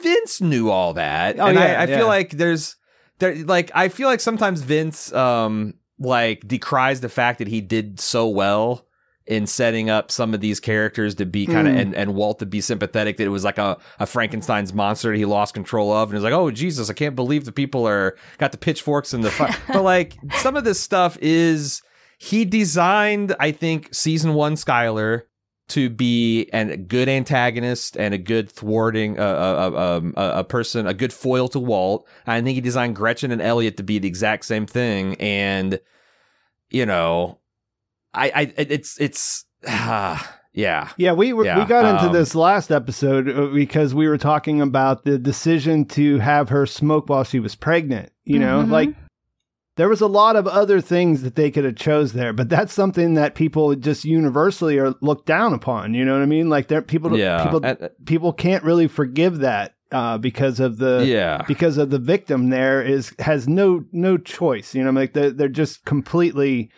vince knew all that Oh, and yeah, I, I yeah. feel like there's there like i feel like sometimes vince um like decries the fact that he did so well in setting up some of these characters to be kind of Mm. and, and Walt to be sympathetic that it was like a, a Frankenstein's monster that he lost control of and is like, oh Jesus, I can't believe the people are got the pitchforks and the but like some of this stuff is he designed, I think, season one Skyler to be an, a good antagonist and a good thwarting uh, uh, uh, um, a, a person, a good foil to Walt. I think he designed Gretchen and Elliot to be the exact same thing, and you know, I, I it's it's yeah. Yeah, we were, we got into um, this last episode uh, because we were talking about the decision to have her smoke while she was pregnant. You know, Mhm. like there was a lot of other things that they could have chose there, but that's something that people just universally are looked down upon. You know what I mean? Like there people Yeah, people and- people can't really forgive that uh, because of the Yeah. because of the victim there is has no no choice. You know, like they're, they're just completely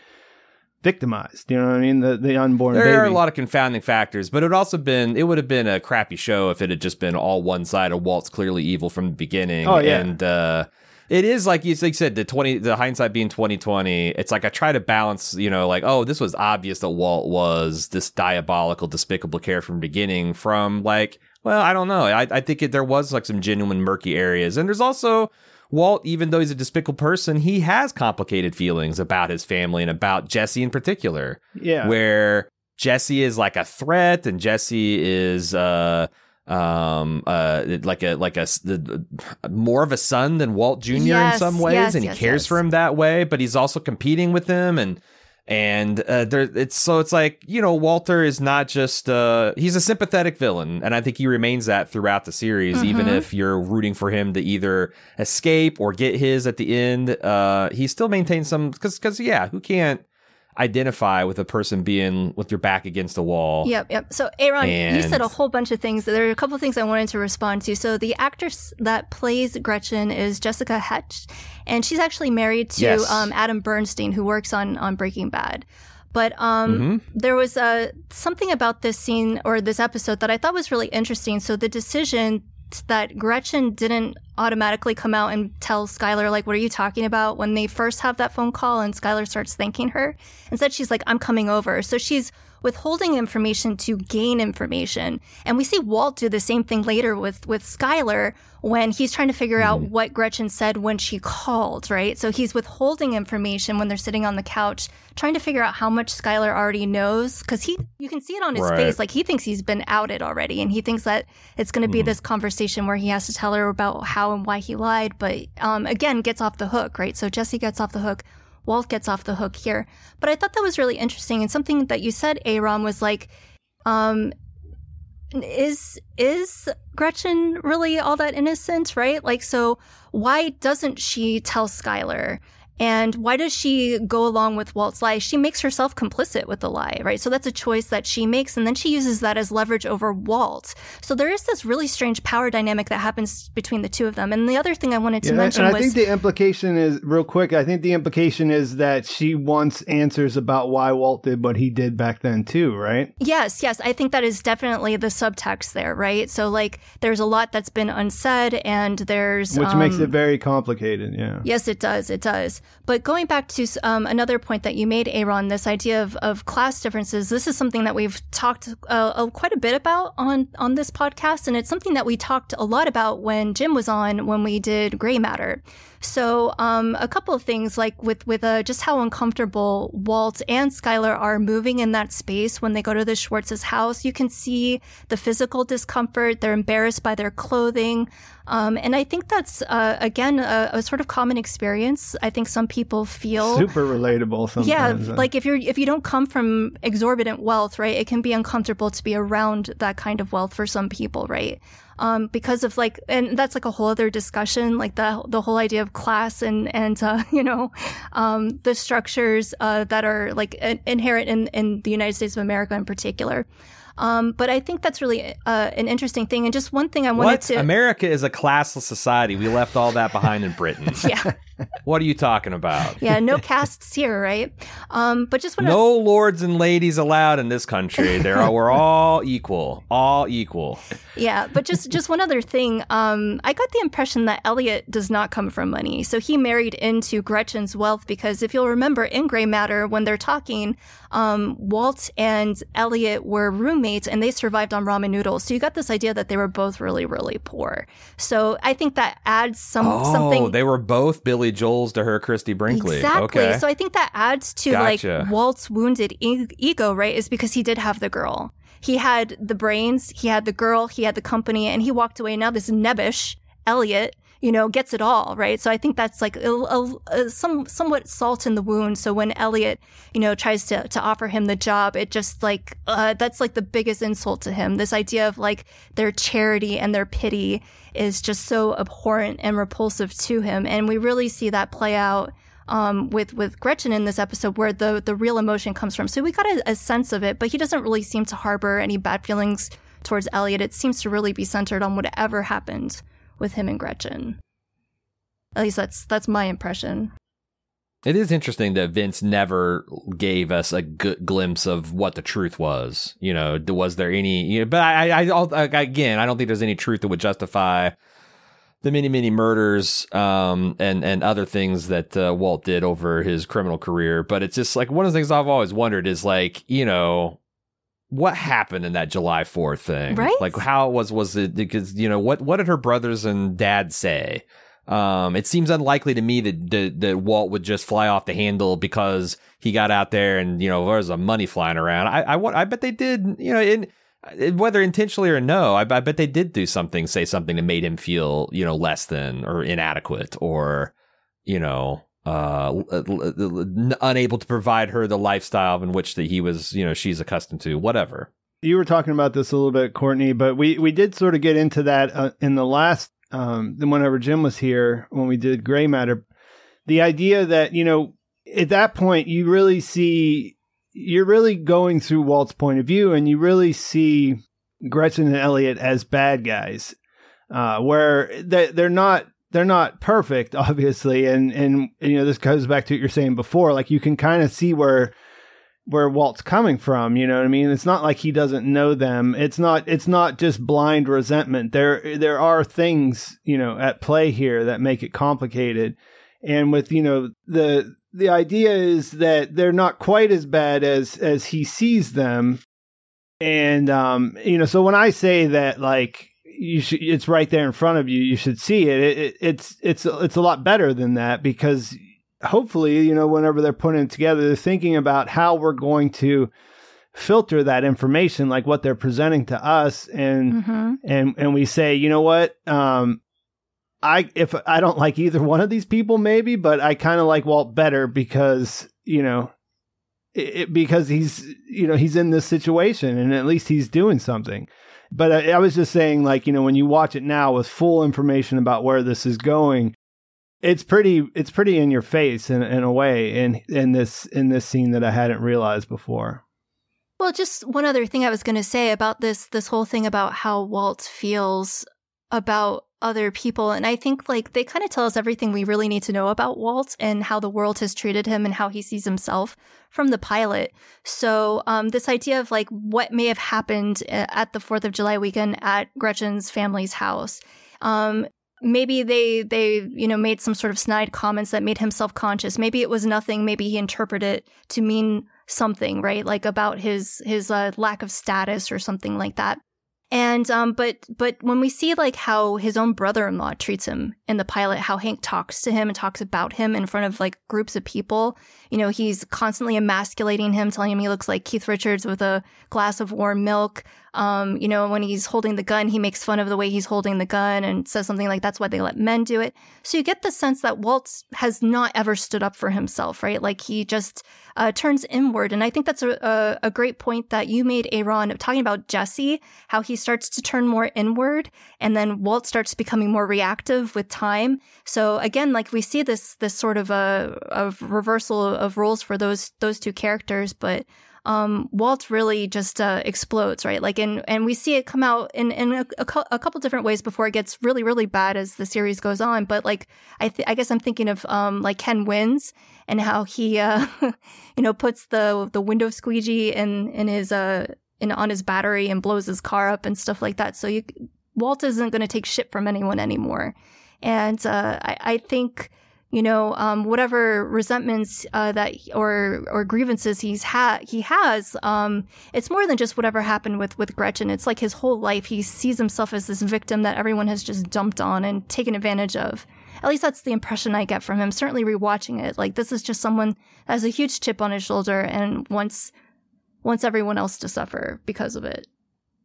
victimized. You know what I mean? The the unborn There baby. are a lot of confounding factors, but it would also been it would have been a crappy show if it had just been all one side of Walt's clearly evil from the beginning. Oh, yeah. and uh, it is like you like you said the twenty the hindsight being twenty twenty. It's like I try to balance, you know, like oh this was obvious that Walt was this diabolical, despicable character from the beginning. From like well I don't know I I think it, there was like some genuine murky areas, and there's also. Walt, even though he's a despicable person, he has complicated feelings about his family and about Jesse in particular yeah. where Jesse is like a threat and Jesse is uh um uh like a like a the, more of a son than Walt Jr. in some ways yes, and he yes, cares yes. for him that way but he's also competing with him and and uh, there it's so it's like you know Walter is not just uh he's a sympathetic villain and I think he remains that throughout the series even Mhm. if you're rooting for him to either escape or get his at the end uh he still maintains some cuz cuz yeah who can't identify with a person being with your back against a wall Yep, yep. So, Aaron, you said a whole bunch of things. There are a couple of things I wanted to respond to. So, the actress that plays Gretchen is Jessica Hecht, and she's actually married to Yes. um, Adam Bernstein, who works on on Breaking Bad. But um, Mhm. there was uh, something about this scene or this episode that I thought was really interesting. So, the decision that Gretchen didn't automatically come out and tell Skyler, like, what are you talking about? When they first have that phone call and Skyler starts thanking her. Instead, she's like, I'm coming over. So she's withholding information to gain information. And we see Walt do the same thing later with, with Skyler when he's trying to figure out what Gretchen said when she called, right? So he's withholding information when they're sitting on the couch, trying to figure out how much Skyler already knows. Cause he, you can see it on his Right. face. Like he thinks he's been outed already. And he thinks that it's going to be this conversation where he has to tell her about how and why he lied. But, um, again, gets off the hook, right? So Jesse gets off the hook. Walt gets off the hook here. But I thought that was really interesting. And something that you said, Aaron, was like, um, is is Gretchen really all that innocent, right? Like, so why doesn't she tell Skyler? And why does she go along with Walt's lie? She makes herself complicit with the lie, right? So that's a choice that she makes, and then she uses that as leverage over Walt. So there is this really strange power dynamic that happens between the two of them. And the other thing I wanted to Yeah, mention and I was think the implication is real quick. I think the implication is that she wants answers about why Walt did what he did back then too, right? Yes, yes. I think that is definitely the subtext there, right? So, like, there's a lot that's been unsaid, and there's. Which makes um, it very complicated. Yeah. Yes, it does. It does. But going back to um, another point that you made, Aaron, this idea of, of class differences, this is something that we've talked uh, uh, quite a bit about on, on this podcast. And it's something that we talked a lot about when Jim was on when we did Gray Matter. So, um, a couple of things like with, with, uh, just how uncomfortable Walt and Skyler are moving in that space when they go to the Schwartz's house. You can see the physical discomfort. They're embarrassed by their clothing. Um, and I think that's, uh, again, a, a sort of common experience. I think some people feel Super relatable sometimes. yeah, uh, like if you're if you don't come from exorbitant wealth, right? It can be uncomfortable to be around that kind of wealth for some people, right? Um, because of like, and that's like a whole other discussion, like the the whole idea of class and and uh, you know, um, the structures uh, that are like in- inherent in in the United States of America in particular. Um, but I think that's really uh, an interesting thing. And just one thing I wanted What? to America is a classless society. We left all that behind in Britain. yeah What are you talking about? yeah no castes here, right? Um, but just want to No lords and ladies allowed in this country. There are we're all equal, all equal. Yeah, but just just one other thing. Um, I got the impression that Elliot does not come from money, so he married into Gretchen's wealth because if you'll remember in Gray Matter when they're talking, um, Walt and Elliot were roommates and they survived on ramen noodles. So you got this idea that they were both really really poor. So I think that adds some Oh, something. they were both Billy Joel's to her Christy Brinkley. Exactly. Okay. So I think that adds to Gotcha. like Walt's wounded e- ego, right? Is because he did have the girl. He had the brains, he had the girl, he had the company, and he walked away. Now this nebbish Elliot, you know, gets it all, right? So I think that's like a, a, a- some somewhat salt in the wound. So when Elliot, you know, tries to to offer him the job, it just like uh, that's like the biggest insult to him. This idea of like their charity and their pity is just so abhorrent and repulsive to him, and we really see that play out um, with with Gretchen in this episode, where the the real emotion comes from. So we got a, a sense of it, but he doesn't really seem to harbor any bad feelings towards Elliot. It seems to really be centered on whatever happened with him and Gretchen. At least that's that's my impression. It is interesting that Vince never gave us a glimpse of what the truth was. You know, was there any? You know, but I, I, I, again, I don't think there's any truth that would justify the many, many murders um, and and other things that uh, Walt did over his criminal career. But it's just like one of the things I've always wondered is like, you know, what happened in that July Fourth thing? Right? Like, how was was it? Because you know, what what did her brothers and dad say? Um, it seems unlikely to me that, that that Walt would just fly off the handle because he got out there and you know there's a money flying around. I I, I bet they did. You know, in whether intentionally or no, I, I bet they did do something, say something that made him feel you know less than or inadequate or you know uh l- unable to provide her the lifestyle in which that he was you know she's accustomed to whatever you were talking about this a little bit, Courtney, but we we did sort of get into that uh, in the last um whenever Jim was here when we did Gray Matter. The idea that you know at that point you really see you're really going through Walt's point of view, and you really see Gretchen and Elliot as bad guys, uh, where they they're not they're not perfect, obviously, and and you know this goes back to what you're saying before. Like you can kind of see where where Walt's coming from. You know what I mean? It's not like he doesn't know them. It's not. It's not just blind resentment. There there are things you know at play here that make it complicated. And with you know the the idea is that they're not quite as bad as as he sees them and um you know so when i say that like you should it's right there in front of you you should see it, it, it it's it's it's a lot better than that because hopefully you know whenever they're putting it together they're thinking about how we're going to filter that information like what they're presenting to us and Mm-hmm. and and we say you know what um I if I don't like either one of these people, maybe, but I kind of like Walt better because you know, it, it- because he's you know he's in this situation and at least he's doing something. But I, I was just saying, like you know, when you watch it now with full information about where this is going, it's pretty it's pretty in your face in in a way in in this in this scene that I hadn't realized before. Well, just one other thing I was going to say about this this whole thing about how Walt feels about other people. And I think like they kind of tell us everything we really need to know about Walt and how the world has treated him and how he sees himself from the pilot. So, um this idea of like what may have happened uh, at the 4th of July weekend at Gretchen's family's house. Um maybe they they you know made some sort of snide comments that made him self-conscious maybe it was nothing. Maybe he interpreted it to mean something right? Like about his his uh, lack of status or something like that and um but but when we see like how his own brother-in-law treats him in the pilot how hank talks to him and talks about him in front of like groups of people you know he's constantly emasculating him telling him he looks like keith richards with a glass of warm milk um, you know, when he's holding the gun, he makes fun of the way he's holding the gun and says something like, that's why they let men do it. So you get the sense that Walt's has not ever stood up for himself, right? Like he just uh, turns inward. And I think that's a, a, a great point that you made, Aaron, talking about Jesse, how he starts to turn more inward and then Walt starts becoming more reactive with time. So again, like we see this, this sort of a, of reversal of roles for those, those two characters, but um, Walt really just uh, explodes, right? Like, and and we see it come out in in a, a, cou- a couple different ways before it gets really really bad as the series goes on. But like, I th- I guess I'm thinking of um like Ken wins and how he uh you know puts the the window squeegee in in his uh in on his battery and blows his car up and stuff like that. So you Walt isn't going to take shit from anyone anymore, and uh, I I think you know, um, whatever resentments uh, that or or grievances he's had he has, um, it's more than just whatever happened with with Gretchen. It's like his whole life. He sees himself as this victim that everyone has just dumped on and taken advantage of. At least that's the impression I get from him. Certainly, rewatching it, like this is just someone that has a huge chip on his shoulder and wants wants everyone else to suffer because of it.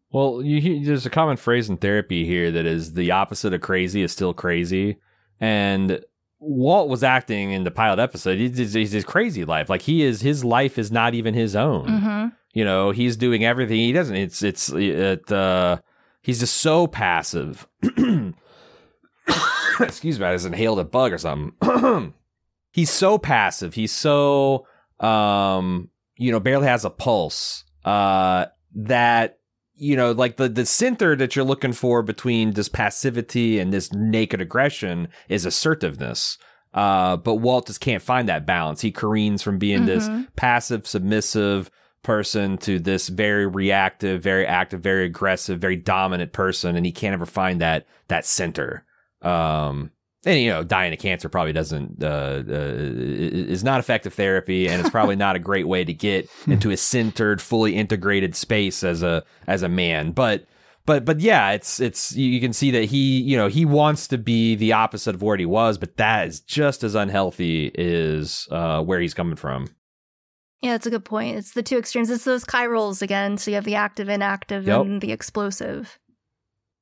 Well, you, there's a common phrase in therapy here that is the opposite of crazy is still crazy. And Walt was acting in the pilot episode. He's, he's, his crazy life. Like he is, his life is not even his own. Mm-hmm. You know, he's doing everything. He doesn't. It's it's it. Uh, he's just so passive. Excuse me, I just inhaled a bug or something. he's so passive. He's so um, you know, barely has a pulse. Uh, that you know, like the the center that you're looking for between this passivity and this naked aggression is assertiveness. Uh, but Walt just can't find that balance. He careens from being this Mhm. passive, submissive person to this very reactive, very active, very aggressive, very dominant person, and he can't ever find that that center. Um, and you know, dying of cancer probably doesn't uh, uh, is not effective therapy, and it's probably not a great way to get into a centered, fully integrated space as a as a man. But but but yeah, it's it's you can see that he you know he wants to be the opposite of what he was, but that is just as unhealthy is uh, where he's coming from. Yeah, it's a good point. It's the two extremes. It's those chirals again. So you have the active, inactive, Yep. and the explosive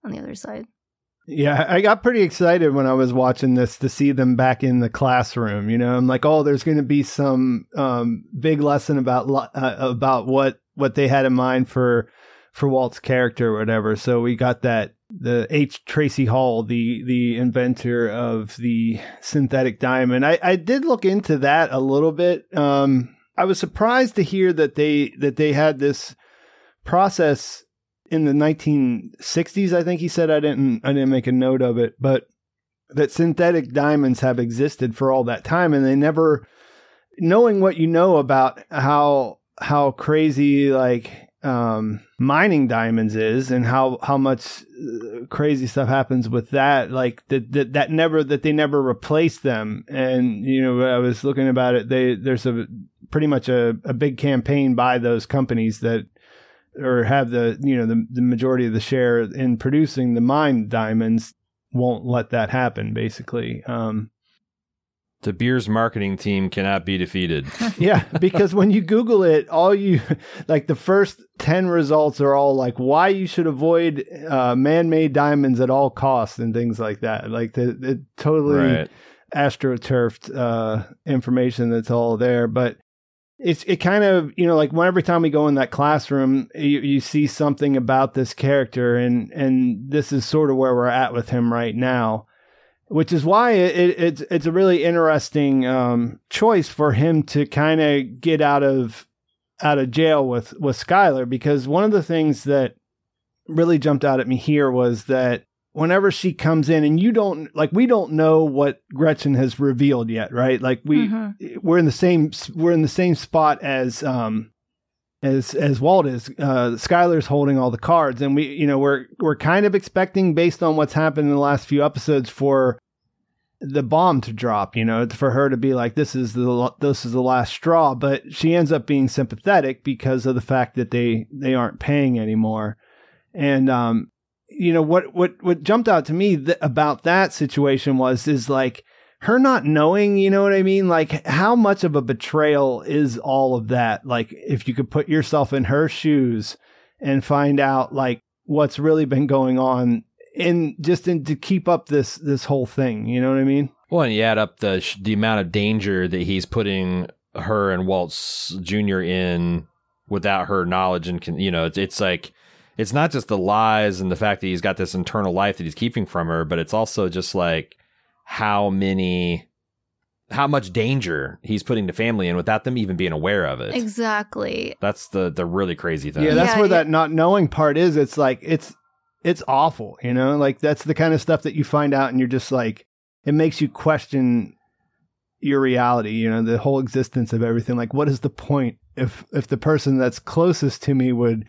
on the other side. Yeah, I got pretty excited when I was watching this to see them back in the classroom. You know, I'm like, oh, there's going to be some um, big lesson about uh, about what what they had in mind for for Walt's character or whatever. So we got that the H. Tracy Hall, the the inventor of the synthetic diamond. I, I did look into that a little bit. Um, I was surprised to hear that they that they had this process in the 1960s i think he said i didn't i didn't make a note of it but that synthetic diamonds have existed for all that time and they never knowing what you know about how how crazy like um, mining diamonds is and how how much uh, crazy stuff happens with that like that, that that never that they never replace them. And you know I was looking about it they there's a pretty much a, a big campaign by those companies that or have the you know the, the majority of the share in producing the mine diamonds won't let that happen basically um De Beers marketing team cannot be defeated. yeah, because when you Google it, all you like the first 10 results are all like why you should avoid uh, man made diamonds at all costs and things like that. Like the, the totally Right. astroturfed uh, information that's all there. But it's it kind of you know like every time we go in that classroom you, you see something about this character and and this is sort of where we're at with him right now which is why it, it's it's a really interesting um, choice for him to kind of get out of out of jail with with Skyler because one of the things that really jumped out at me here was that whenever she comes in and you don't like we don't know what Gretchen has revealed yet right? Like we Mhm. we're in the same we're in the same spot as um as as Walt is. Uh Skyler's holding all the cards and we you know we're we're kind of expecting based on what's happened in the last few episodes for the bomb to drop you know for her to be like this is the this is the last straw. But she ends up being sympathetic because of the fact that they they aren't paying anymore. And um you know what what what jumped out to me th- about that situation was is like her not knowing, you know what I mean? Like how much of a betrayal is all of that? Like if you could put yourself in her shoes and find out like what's really been going on in just in to keep up this this whole thing, you know what I mean? Well, and you add up the the amount of danger that he's putting her and Waltz Jr. in without her knowledge, and can, you know, it's, it's like it's not just the lies and the fact that he's got this internal life that he's keeping from her, but it's also just like how many, how much danger he's putting the family in without them even being aware of it. Exactly. That's the the really crazy thing. Yeah, that's Yeah, where yeah. that not knowing part is. It's like it's it's awful, you know? Like that's the kind of stuff that you find out and you're just like it makes you question your reality, you know, the whole existence of everything. Like what is the point if if the person that's closest to me would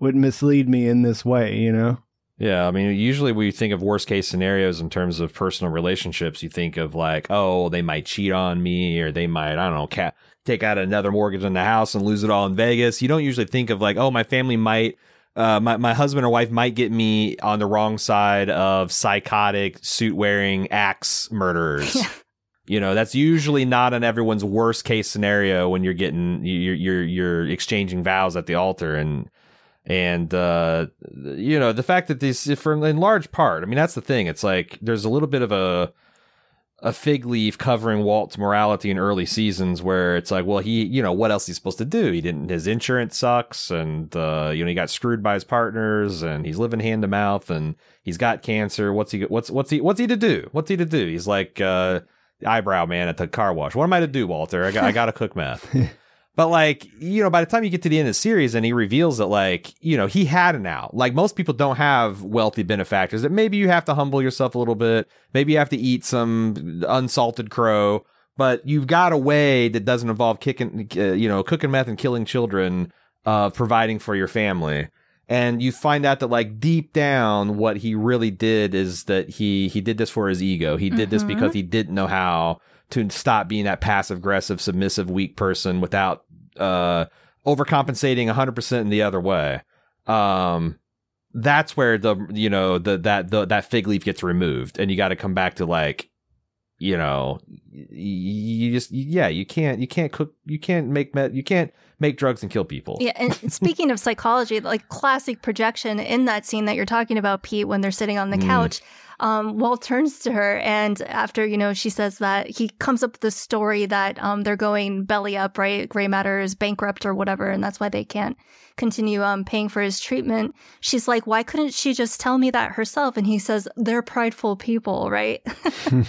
would mislead me in this way, you know? Yeah, I mean, usually we think of worst case scenarios in terms of personal relationships. You think of like, oh, they might cheat on me, or they might, I don't know, ca- take out another mortgage on the house and lose it all in Vegas. You don't usually think of like, oh, my family might, uh, my my husband or wife might get me on the wrong side of psychotic suit wearing axe murderers. You know, that's usually not on everyone's worst case scenario when you're getting you're you're you're exchanging vows at the altar and and uh you know the fact that these for in large part i mean that's the thing. It's like there's a little bit of a a fig leaf covering walt's morality in early seasons where it's like well he you know what else he's supposed to do? He didn't his insurance sucks and uh you know he got screwed by his partners and he's living hand to mouth and he's got cancer. What's he what's what's he what's he to do? What's he to do? He's like uh eyebrow man at the car wash. What am i to do walter? I got i gotta cook meth but like, you know, by the time you get to the end of the series and he reveals that like, you know, he had an out. Like most people don't have wealthy benefactors. That maybe you have to humble yourself a little bit. Maybe you have to eat some unsalted crow, but you've got a way that doesn't involve kicking, uh, you know, cooking meth and killing children, uh, providing for your family. And you find out that like deep down, what he really did is that he he did this for his ego. He did this Mhm. because he didn't know how to stop being that passive aggressive submissive weak person without uh overcompensating 100% in the other way um that's where the you know the that the that fig leaf gets removed and you got to come back to like you know you just yeah you can't you can't cook you can't make med- you can't make drugs and kill people Yeah, and speaking of psychology, like classic projection in that scene that you're talking about, Pete, when they're sitting on the Mm. Um, Walt turns to her, and after you know she says that, he comes up with the story that um, they're going belly up, right? Gray Matter is bankrupt or whatever, and that's why they can't continue um, paying for his treatment. She's like, why couldn't she just tell me that herself? And he says, they're prideful people, right?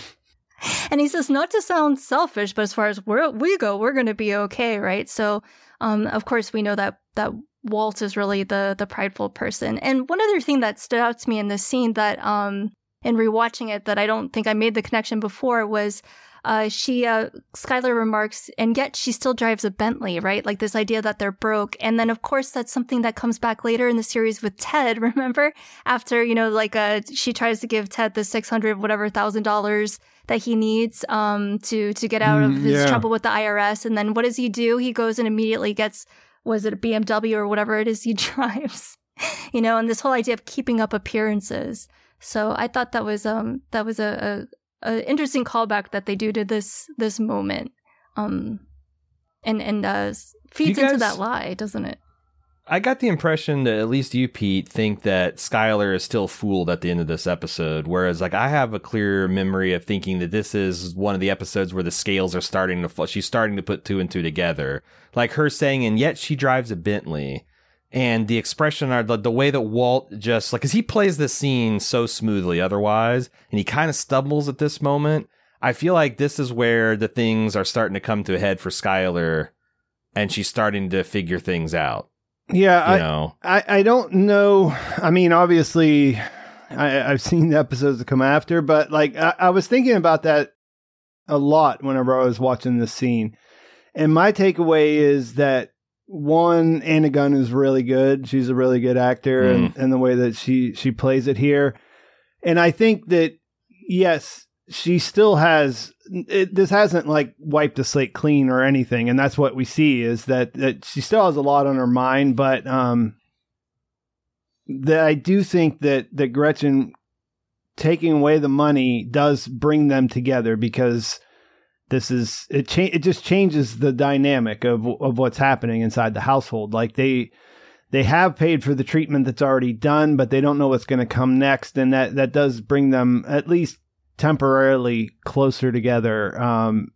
And he says, not to sound selfish, but as far as we're, we go, we're going to be okay, right? So, um, of course, we know that that Walt is really the the prideful person. And one other thing that stood out to me in this scene that um in rewatching it that I don't think I made the connection before was uh, she, uh, Skyler remarks, and yet she still drives a Bentley, right? Like this idea that they're broke. And then, of course, that's something that comes back later in the series with Ted, remember? After, you know, like, uh, she tries to give Ted the 600, whatever, thousand dollars that he needs, um, to, to get out of Mm, his yeah. trouble with the IRS. And then what does he do? He goes and immediately gets, was it a BMW or whatever it is he drives? you know, and this whole idea of keeping up appearances. So I thought that was, um, that was a, a a interesting callback that they do to this this moment um and and uh feeds You into that lie doesn't it I got the impression that at least you, Pete, think that Skyler is still fooled at the end of this episode. Whereas, like, I have a clear memory of thinking that this is one of the episodes where the scales are starting to. She's starting to put two and two together. Like her saying, and yet she drives a Bentley. And the expression or the, the way that Walt just like, cause he plays this scene so smoothly otherwise, and he kind of stumbles at this moment. I feel like this is where the things are starting to come to a head for Skyler, and she's starting to figure things out. Yeah, You I, know, I, I don't know. I mean, obviously, I, I've seen the episodes that come after, but like I, I was thinking about that a lot whenever I was watching this scene. And my takeaway is that one, Anna Gunn is really good. She's a really good actor, and, and the way that she she plays it here. And I think that yes, she still has. It, this hasn't like wiped the slate clean or anything, and that's what we see is that that she still has a lot on her mind. But um, that I do think that that Gretchen taking away the money does bring them together because this is it cha- it just changes the dynamic of of what's happening inside the household like they they have paid for the treatment that's already done but they don't know what's going to come next and that that does bring them at least temporarily closer together um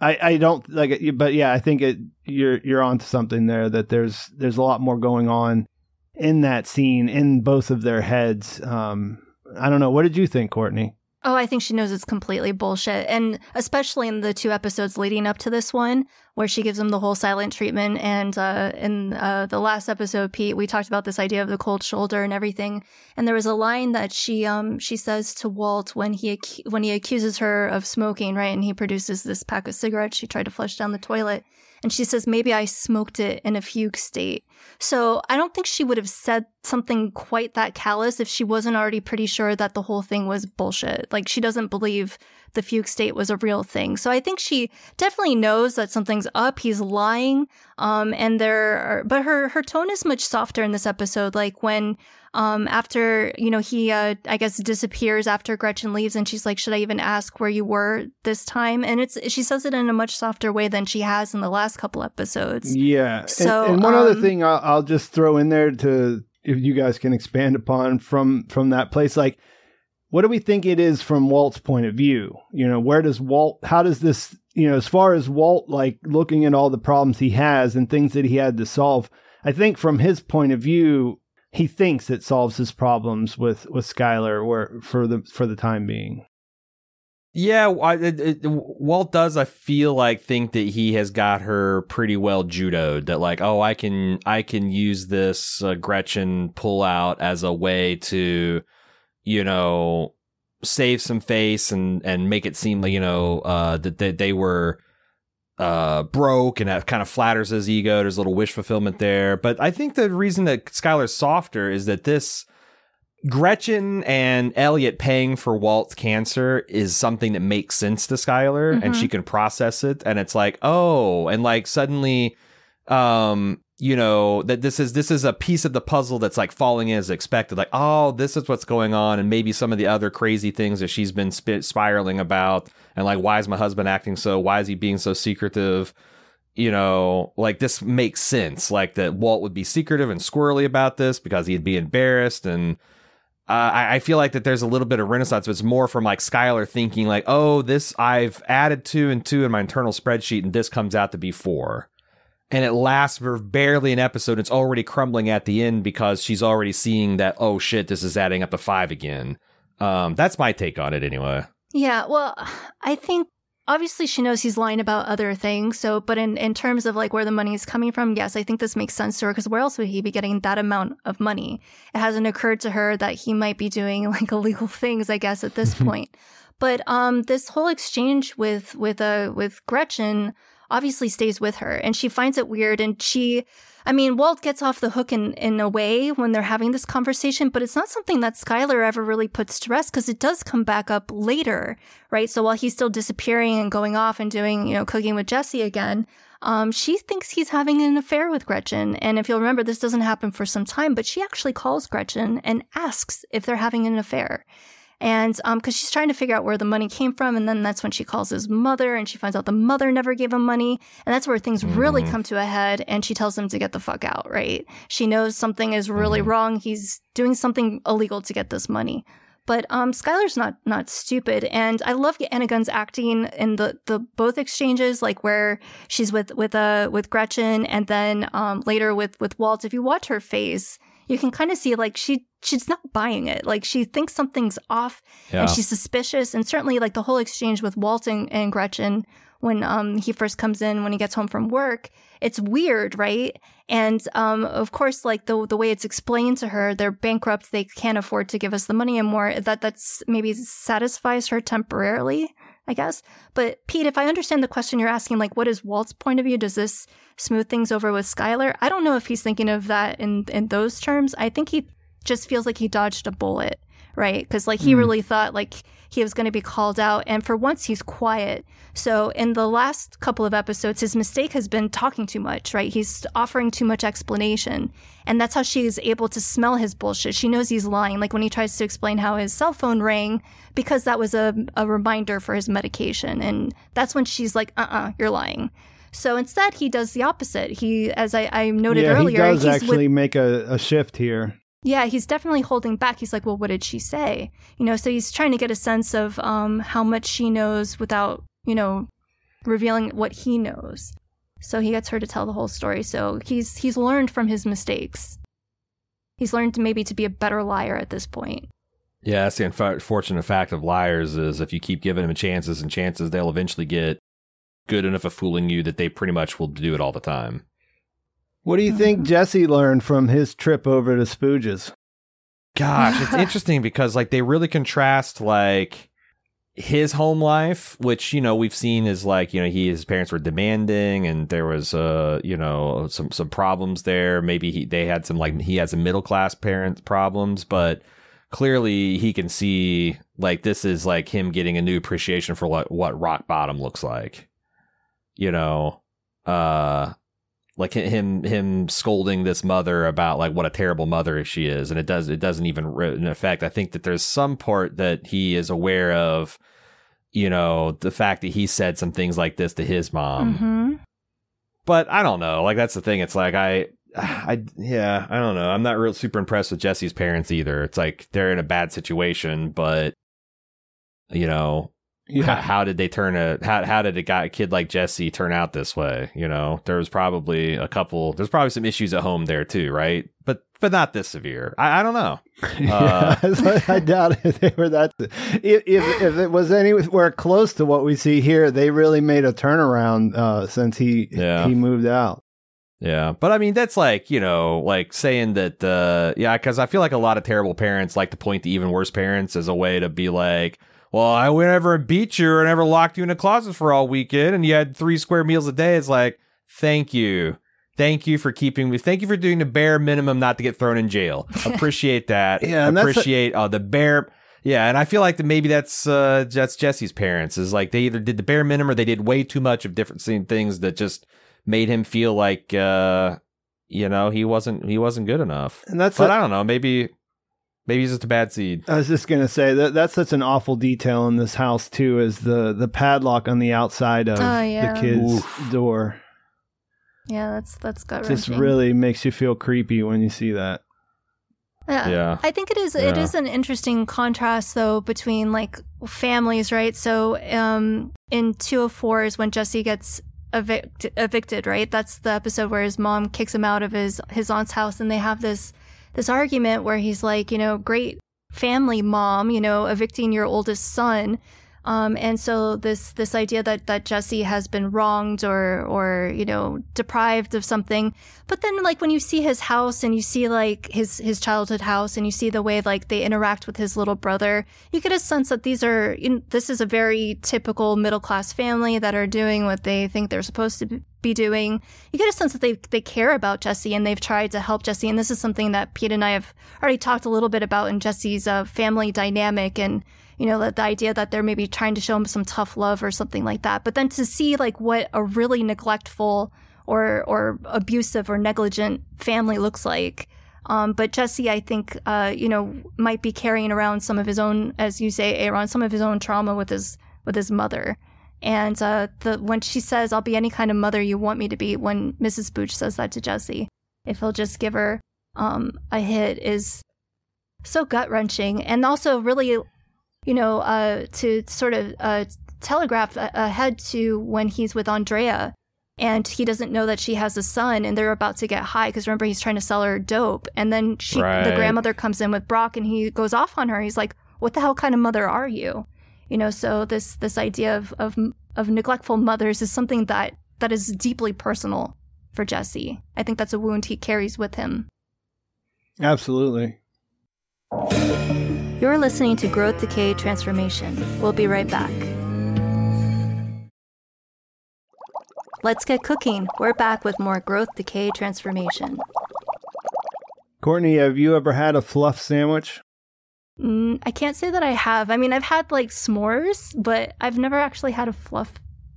I, I don't like but yeah, I think it you're you're onto something there. That there's there's a lot more going on in that scene in both of their heads. Um, I don't know. What did you think, Courtney? Oh, I think she knows it's completely bullshit. And especially in the two episodes leading up to this one, where she gives him the whole silent treatment. And uh, in uh, the last episode, Pete, we talked about this idea of the cold shoulder and everything. And there was a line that she um she says to Walt when he ac- when he accuses her of smoking, right? And he produces this pack of cigarettes she tried to flush down the toilet. And she says, maybe I smoked it in a fugue state. So I don't think she would have said something quite that callous if she wasn't already pretty sure that the whole thing was bullshit. Like she doesn't believe the fugue state was a real thing. So I think she definitely knows that something's up. He's lying. Um, and there are, but her, her tone is much softer in this episode. Like when, um, after, you know, he, uh, I guess disappears after Gretchen leaves and she's like, should I even ask where you were this time? And it's, she says it in a much softer way than she has in the last couple episodes. Yeah. So, and, and one other um, thing I'll, I'll just throw in there to if you guys can expand upon from from that place, like what do we think it is from Walt's point of view? You know, where does Walt? How does this? You know, as far as Walt, like looking at all the problems he has and things that he had to solve, I think from his point of view, he thinks it solves his problems with with Skyler, where for the for the time being. Yeah, it, it, Walt does. I feel like think that he has got her pretty well judoed. That like, oh, I can I can use this uh, Gretchen pull out as a way to, you know, save some face and and make it seem like you know uh, that they, they were uh, broke and that kind of flatters his ego. There's a little wish fulfillment there. But I think the reason that Skyler's softer is that this Gretchen and Elliot paying for Walt's cancer is something that makes sense to Skyler and Mhm. she can process it. And it's like, oh, and like suddenly, um, you know, that this is this is a piece of the puzzle that's like falling in as expected. Like, oh, this is what's going on, and maybe some of the other crazy things that she's been sp- spiraling about, and like, why is my husband acting so? Why is he being so secretive? you know, like this makes sense. Like that Walt would be secretive and squirrely about this because he'd be embarrassed. And uh, I, I feel like that there's a little bit of renaissance. But it's more from like Skyler thinking like, oh, this I've added two and two in my internal spreadsheet, and this comes out to be four. And it lasts for barely an episode. It's already crumbling at the end because she's already seeing that, oh shit, this is adding up to five again. Um, that's my take on it anyway. Yeah, well, I think obviously she knows he's lying about other things. So, but in, in terms of like where the money is coming from, yes, I think this makes sense to her because where else would he be getting that amount of money? It hasn't occurred to her that he might be doing like illegal things, I guess, at this point. But, um, this whole exchange with, with, uh, with Gretchen obviously stays with her and she finds it weird and she, I mean, Walt gets off the hook in, in a way when they're having this conversation, but it's not something that Skyler ever really puts to rest because it does come back up later, right? So while he's still disappearing and going off and doing, you know, cooking with Jesse again, um, she thinks he's having an affair with Gretchen. And if you'll remember, this doesn't happen for some time, but she actually calls Gretchen and asks if they're having an affair. And um, because she's trying to figure out where the money came from, and then that's when she calls his mother, and she finds out the mother never gave him money, and that's where things really come to a head. And she tells him to get the fuck out. Right? She knows something is really wrong. He's doing something illegal to get this money. But um, Skyler's not not stupid, and I love Anna Gunn's acting in the the both exchanges, like where she's with with uh with Gretchen, and then um later with with Walt. If you watch her face, you can kind of see like she she's not buying it. Like she thinks something's off Yeah. and she's suspicious. And certainly like the whole exchange with Walt and, and Gretchen when um he first comes in when he gets home from work, it's weird, right? And um of course like the the way it's explained to her, they're bankrupt, they can't afford to give us the money anymore. That that's maybe satisfies her temporarily. I guess. But Pete, if I understand the question you're asking, like, what is Walt's point of view? Does this smooth things over with Skyler? I don't know if he's thinking of that in in those terms. I think he just feels like he dodged a bullet, right? Because like he really thought like he was going to be called out, and for once he's quiet. So in the last couple of episodes, his mistake has been talking too much, right? He's offering too much explanation, and that's how she is able to smell his bullshit. She knows he's lying, like when he tries to explain how his cell phone rang because that was a a reminder for his medication, and that's when she's like, "Uh, uh-uh, uh, you are lying." So instead, he does the opposite. He, as I, I noted yeah, earlier, he does actually with, make a, a shift here. Yeah, he's definitely holding back. He's like, well, what did she say? You know, so he's trying to get a sense of um, how much she knows without, you know, revealing what he knows. So he gets her to tell the whole story. So he's he's learned from his mistakes. He's learned maybe to be a better liar at this point. Yeah, that's the unfortunate fact of liars is if you keep giving them chances and chances, they'll eventually get good enough at fooling you that they pretty much will do it all the time. What do you think Jesse learned from his trip over to Spooges? Gosh, it's interesting because like they really contrast like his home life, which you know we've seen is like you know he his parents were demanding and there was uh you know some some problems there. Maybe he they had some like he had some middle class parent problems, but clearly he can see like this is like him getting a new appreciation for what what rock bottom looks like. You know, uh like him him scolding this mother about like what a terrible mother she is. And it does it doesn't even in effect i think that there's some part that he is aware of you know the fact that he said some things like this to his mom. Hmm but i don't know. Like that's the thing. It's like i i yeah i don't know. I'm not real super impressed with jesse's parents either. It's like they're in a bad situation but you know how, how did they turn a how how did a guy a kid like Jesse turn out this way? You know, there was probably a couple. There's probably some issues at home there too, right? But but not this severe. I, I don't know. Uh, yeah, I doubt if they were that. If, if if it was anywhere close to what we see here, they really made a turnaround uh, since he Yeah. he moved out. Yeah, but I mean that's like you know like saying that uh yeah because I feel like a lot of terrible parents like to point to even worse parents as a way to be like well I never beat you or never locked you in a closet for all weekend and you had three square meals a day. It's like thank you. Thank you for keeping me thank you for doing the bare minimum not to get thrown in jail. Appreciate that. Yeah, and that's a- appreciate uh, the bare yeah and I feel like that maybe that's uh that's Jesse's parents is like they either did the bare minimum or they did way too much of different things that just made him feel like uh you know he wasn't he wasn't good enough. And that's but I don't know maybe maybe he's just a bad seed I was just gonna say that that's such an awful detail in this house too, is the the padlock on the outside of Oh, yeah. the kid's door. Yeah, that's that's gut Just really makes you feel creepy when you see that. Yeah. Yeah. I think it is it Yeah. is an interesting contrast though between like families, right? So um in 204 is when Jesse gets evict- evicted, right? That's the episode where his mom kicks him out of his his aunt's house and they have this this argument where he's like, you know, great family mom, you know, evicting your oldest son. Um, and so this this idea that that Jesse has been wronged or or you know deprived of something, but then like when you see his house and you see like his his childhood house and you see the way like they interact with his little brother, you get a sense that these are you know, this is a very typical middle class family that are doing what they think they're supposed to be doing. You get a sense that they they care about Jesse and they've tried to help Jesse. And this is something that Pete and I have already talked a little bit about in Jesse's uh, family dynamic and you know, the, the idea that they're maybe trying to show him some tough love or something like that. But then to see like what a really neglectful or or abusive or negligent family looks like. Um, but Jesse, I think, uh, you know, might be carrying around some of his own, as you say, Aaron, some of his own trauma with his with his mother. And uh, the when she says, "I'll be any kind of mother you want me to be," when Mrs. Spooge says that to Jesse, if he'll just give her um, a hit, is so gut wrenching, and also really you know, uh, to sort of uh, telegraph ahead to when he's with Andrea. And he doesn't know that she has a son and they're about to get high because remember he's trying to sell her dope. And then she Right. the grandmother comes in with Brock and he goes off on her. He's like what the hell kind of mother are you? You know so this this idea of of of neglectful mothers is something that that is deeply personal for Jesse. I think that's a wound he carries with him. Absolutely. You're listening to Growth, Decay, Transformation. We'll be right back. Let's get cooking. We're back with more Growth, Decay, Transformation. Courtney, have you ever had a fluff sandwich? Mm, I can't say that I have. I mean, I've had like s'mores, but I've never actually had a fluff,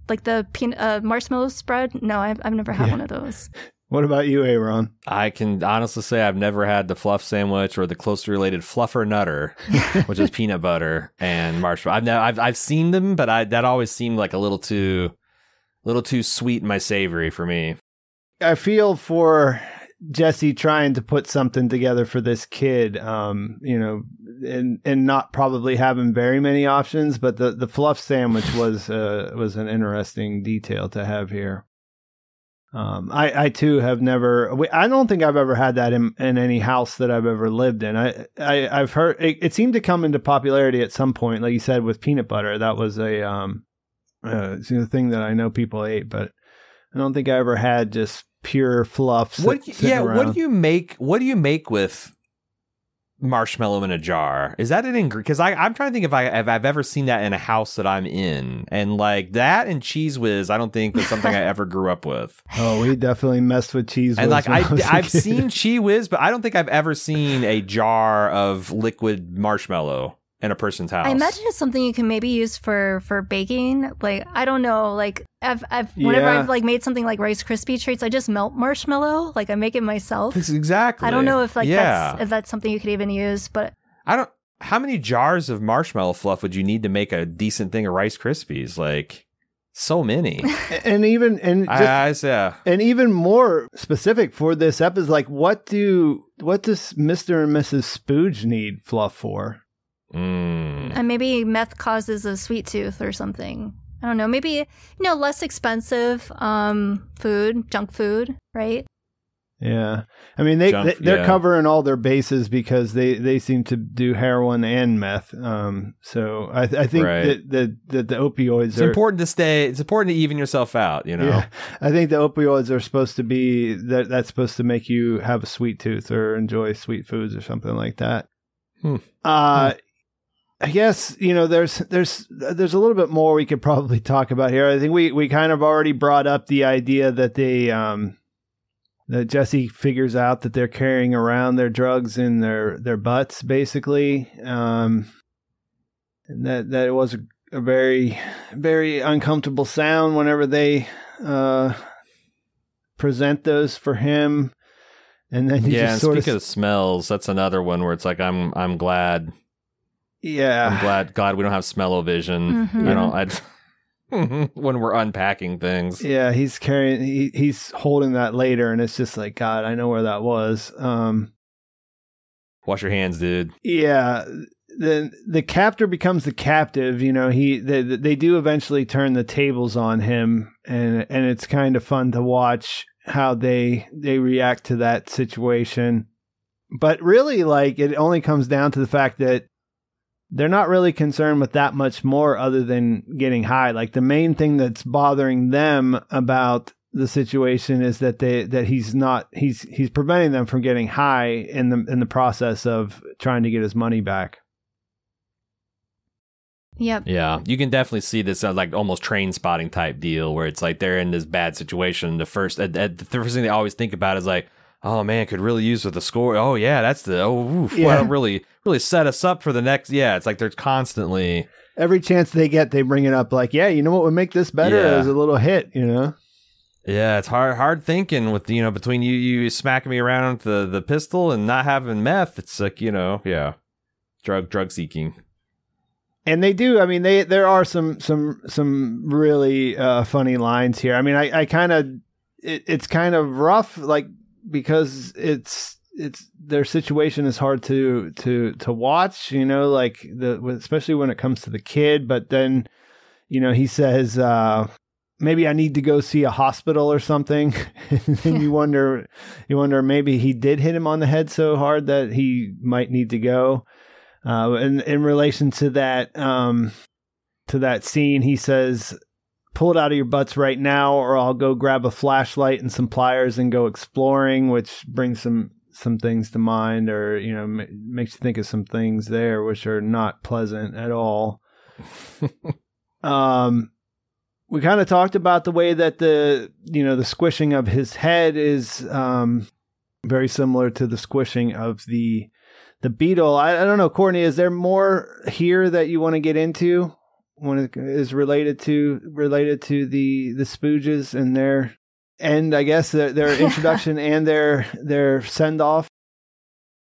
like the peanut uh, marshmallow spread. No, I've, I've never had Yeah. one of those. What about you, Aaron? I can honestly say I've never had the fluff sandwich or the closely related Fluffernutter, which is peanut butter and marshmallow. I've, never, I've I've seen them, but I that always seemed like a little too, little too sweet in my savory for me. I feel for Jesse trying to put something together for this kid, um, you know, and and not probably having very many options, but the the fluff sandwich was uh, was an interesting detail to have here. Um, I I too have never. I don't think I've ever had that in, in any house that I've ever lived in. I, I I've heard it, it seemed to come into popularity at some point, like you said with peanut butter. That was a um, uh, a thing that I know people ate, but I don't think I ever had just pure fluff. Sit, What? do you- sitting yeah. What do you make? What do you make with marshmallow in a jar? Is that an ingredient? Because I I'm trying to think if I if I've ever seen that in a house that I'm in, and like that and Cheez Whiz. I don't think that's something I ever grew up with. Oh, we definitely messed with cheese. Whiz. And like I, was a I've seen Cheez Whiz, but I don't think I've ever seen a jar of liquid marshmallow in a person's house. I imagine it's something you can maybe use for for baking. Like I don't know, like I've I've whenever Yeah. I've like made something like Rice Krispie treats, I just melt marshmallow. Like I make it myself. That's exactly. I don't know if like yeah. that's if that's something you could even use, but I don't. How many jars of marshmallow fluff would you need to make a decent thing of Rice Krispies? Like so many. and even and just I, I, yeah. and even more specific for this episode, like what do what does Mister and Mrs. Spooge need fluff for? Mm. and maybe meth causes a sweet tooth or something. I don't know. Maybe you know less expensive um food, junk food, right? Yeah, I mean they, Junk- they they're yeah. covering all their bases because they they seem to do heroin and meth. Um, so I I think Right. that the, that the opioids It's are important to stay. It's important to even yourself out. You know. Yeah, I think the opioids are supposed to be that that's supposed to make you have a sweet tooth or enjoy sweet foods or something like that. Hmm. Uh, I guess you know there's there's there's a little bit more we could probably talk about here. I think we we kind of already brought up the idea that they um that Jesse figures out that they're carrying around their drugs in their their butts basically. Um, and that that it was a, a very very uncomfortable sound whenever they uh present those for him. And then Yeah. And speaking of of smells, that's another one where it's like I'm I'm glad yeah. I'm glad God we don't have smell-o-vision. Mhm. You know, I when we're unpacking things. Yeah, he's carrying he, he's holding that later and it's just like god, I know where that was. Um Wash your hands, dude. yeah, the the captor becomes the captive, you know, he they, they do eventually turn the tables on him and and it's kind of fun to watch how they they react to that situation. But really like it only comes down to the fact that they're not really concerned with that much more other than getting high. Like the main thing that's bothering them about the situation is that they that he's not he's he's preventing them from getting high in the in the process of trying to get his money back. Yep. Yeah, you can definitely see this as like almost Trainspotting type deal where it's like they're in this bad situation. The first, uh, uh, the first thing they always think about is like, oh man, could really use with the score. Oh yeah, that's the oh oof, Yeah. really really set us up for the next. Yeah, it's like they're constantly. Every chance they get, they bring it up. Like, yeah, you know what would make this better Yeah. is a little hit. You know. Yeah, it's hard hard thinking with you know between you you smacking me around with the the pistol and not having meth. It's like you know yeah, drug drug seeking. and they do i mean they there are some some some really uh funny lines here i mean i i kind of it, it's kind of rough like because it's it's their situation is hard to to to watch you know like the especially when it comes to the kid but then you know he says uh maybe i need to go see a hospital or something. And then you wonder you wonder maybe he did hit him on the head so hard that he might need to go. Uh, in in relation to that um, to that scene, he says, "Pull it out of your butts right now, or I'll go grab a flashlight and some pliers and go exploring," which brings some some things to mind, or you know, ma- makes you think of some things there which are not pleasant at all. um, we kind of talked about the way that the you know the squishing of his head is um, very similar to the squishing of the the beetle. I, I don't know, Courtney. Is there more here that you want to get into when it is related to related to the the Spooges and their end? I guess their, their introduction and their their send off.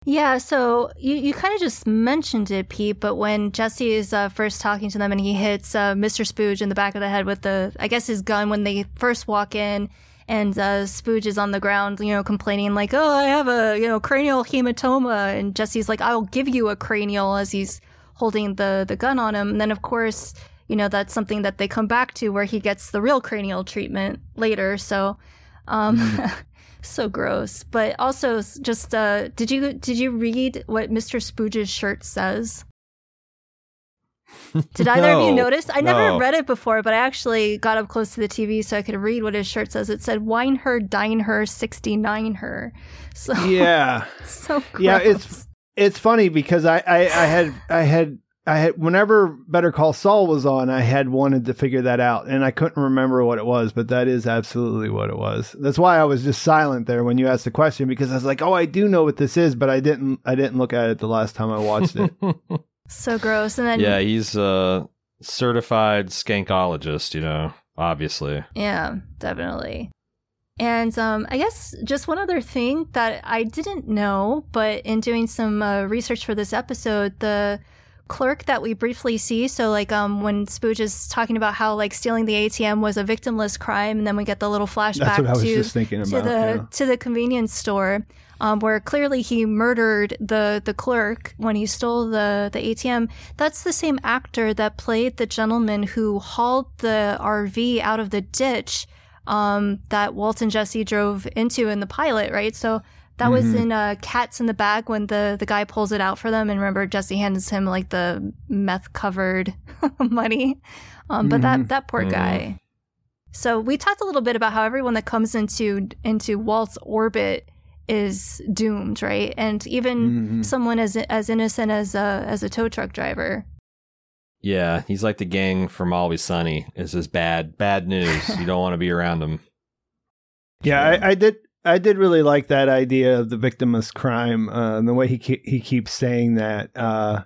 Yeah, so you, you kind of just mentioned it, Pete, but when Jesse is uh, first talking to them and he hits uh, Mr. Spooge in the back of the head with the, I guess, his gun when they first walk in, and uh, Spooge is on the ground, you know, complaining, like, oh, I have a, you know, cranial hematoma. And Jesse's like, I'll give you a cranial as he's holding the, the gun on him. And then, of course, you know, that's something that they come back to where he gets the real cranial treatment later. So, um, so gross. But also, just uh, did you did you read what Mr. Spooge's shirt says? Did either of you notice? I never no. read it before, but I actually got up close to the TV so I could read what his shirt says. It said "Wine her, dine her, sixty nine her." So Yeah, so gross. yeah. It's it's funny because I, I I had I had I had whenever Better Call Saul was on, I had wanted to figure that out, and I couldn't remember what it was, but that is absolutely what it was. That's why I was just silent there when you asked the question because I was like, oh, I do know what this is, but I didn't I didn't look at it the last time I watched it. so gross. And then yeah, he's a certified skankologist. You know, obviously. Yeah, definitely. And um, I guess just one other thing that I didn't know, but in doing some uh, research for this episode, the clerk that we briefly see, so like um, when Spooge is talking about how like stealing the ATM was a victimless crime, and then we get the little flashback what I was to just thinking to about, the yeah. to the convenience store. Um, where clearly he murdered the the clerk when he stole the the ATM. That's the same actor that played the gentleman who hauled the RV out of the ditch um, that Walt and Jesse drove into in the pilot, right? So that was Mm-hmm. in uh, Cats in the Bag when the the guy pulls it out for them, and remember Jesse hands him like the meth covered money. Um, but Mm-hmm. that that poor guy. So we talked a little bit about how everyone that comes into into Walt's orbit is doomed, right? And even Mm-hmm. someone as as innocent as a as a tow truck driver. Yeah, he's like the gang from Always Sunny. It's just bad, bad news. you don't want to be around him. Yeah, I, I did. I did really like that idea of the victimless crime, uh, and the way he ke- he keeps saying that. Uh,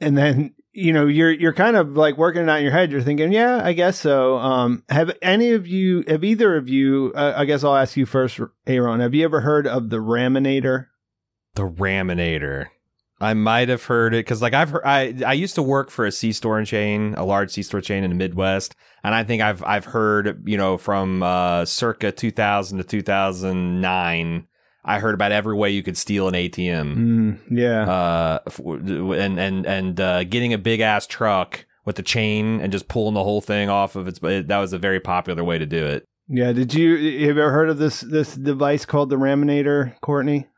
and then you know you're you're kind of like working it out in your head. You're thinking, yeah, I guess so. Um, have any of you, have either of you? Uh, I guess I'll ask you first, Aaron. Have you ever heard of the Raminator? The Raminator. I might have heard it because, like, I've heard. I I used to work for a C store chain, a large C store chain in the Midwest, and I think I've I've heard, you know, from uh, circa 2000 to 2009. I heard about every way you could steal an ATM. Mm, yeah, uh, f- and and and uh, getting a big ass truck with the chain and just pulling the whole thing off of its. That was a very popular way to do it. yeah. Did you have you ever heard of this this device called the Raminator, Courtney?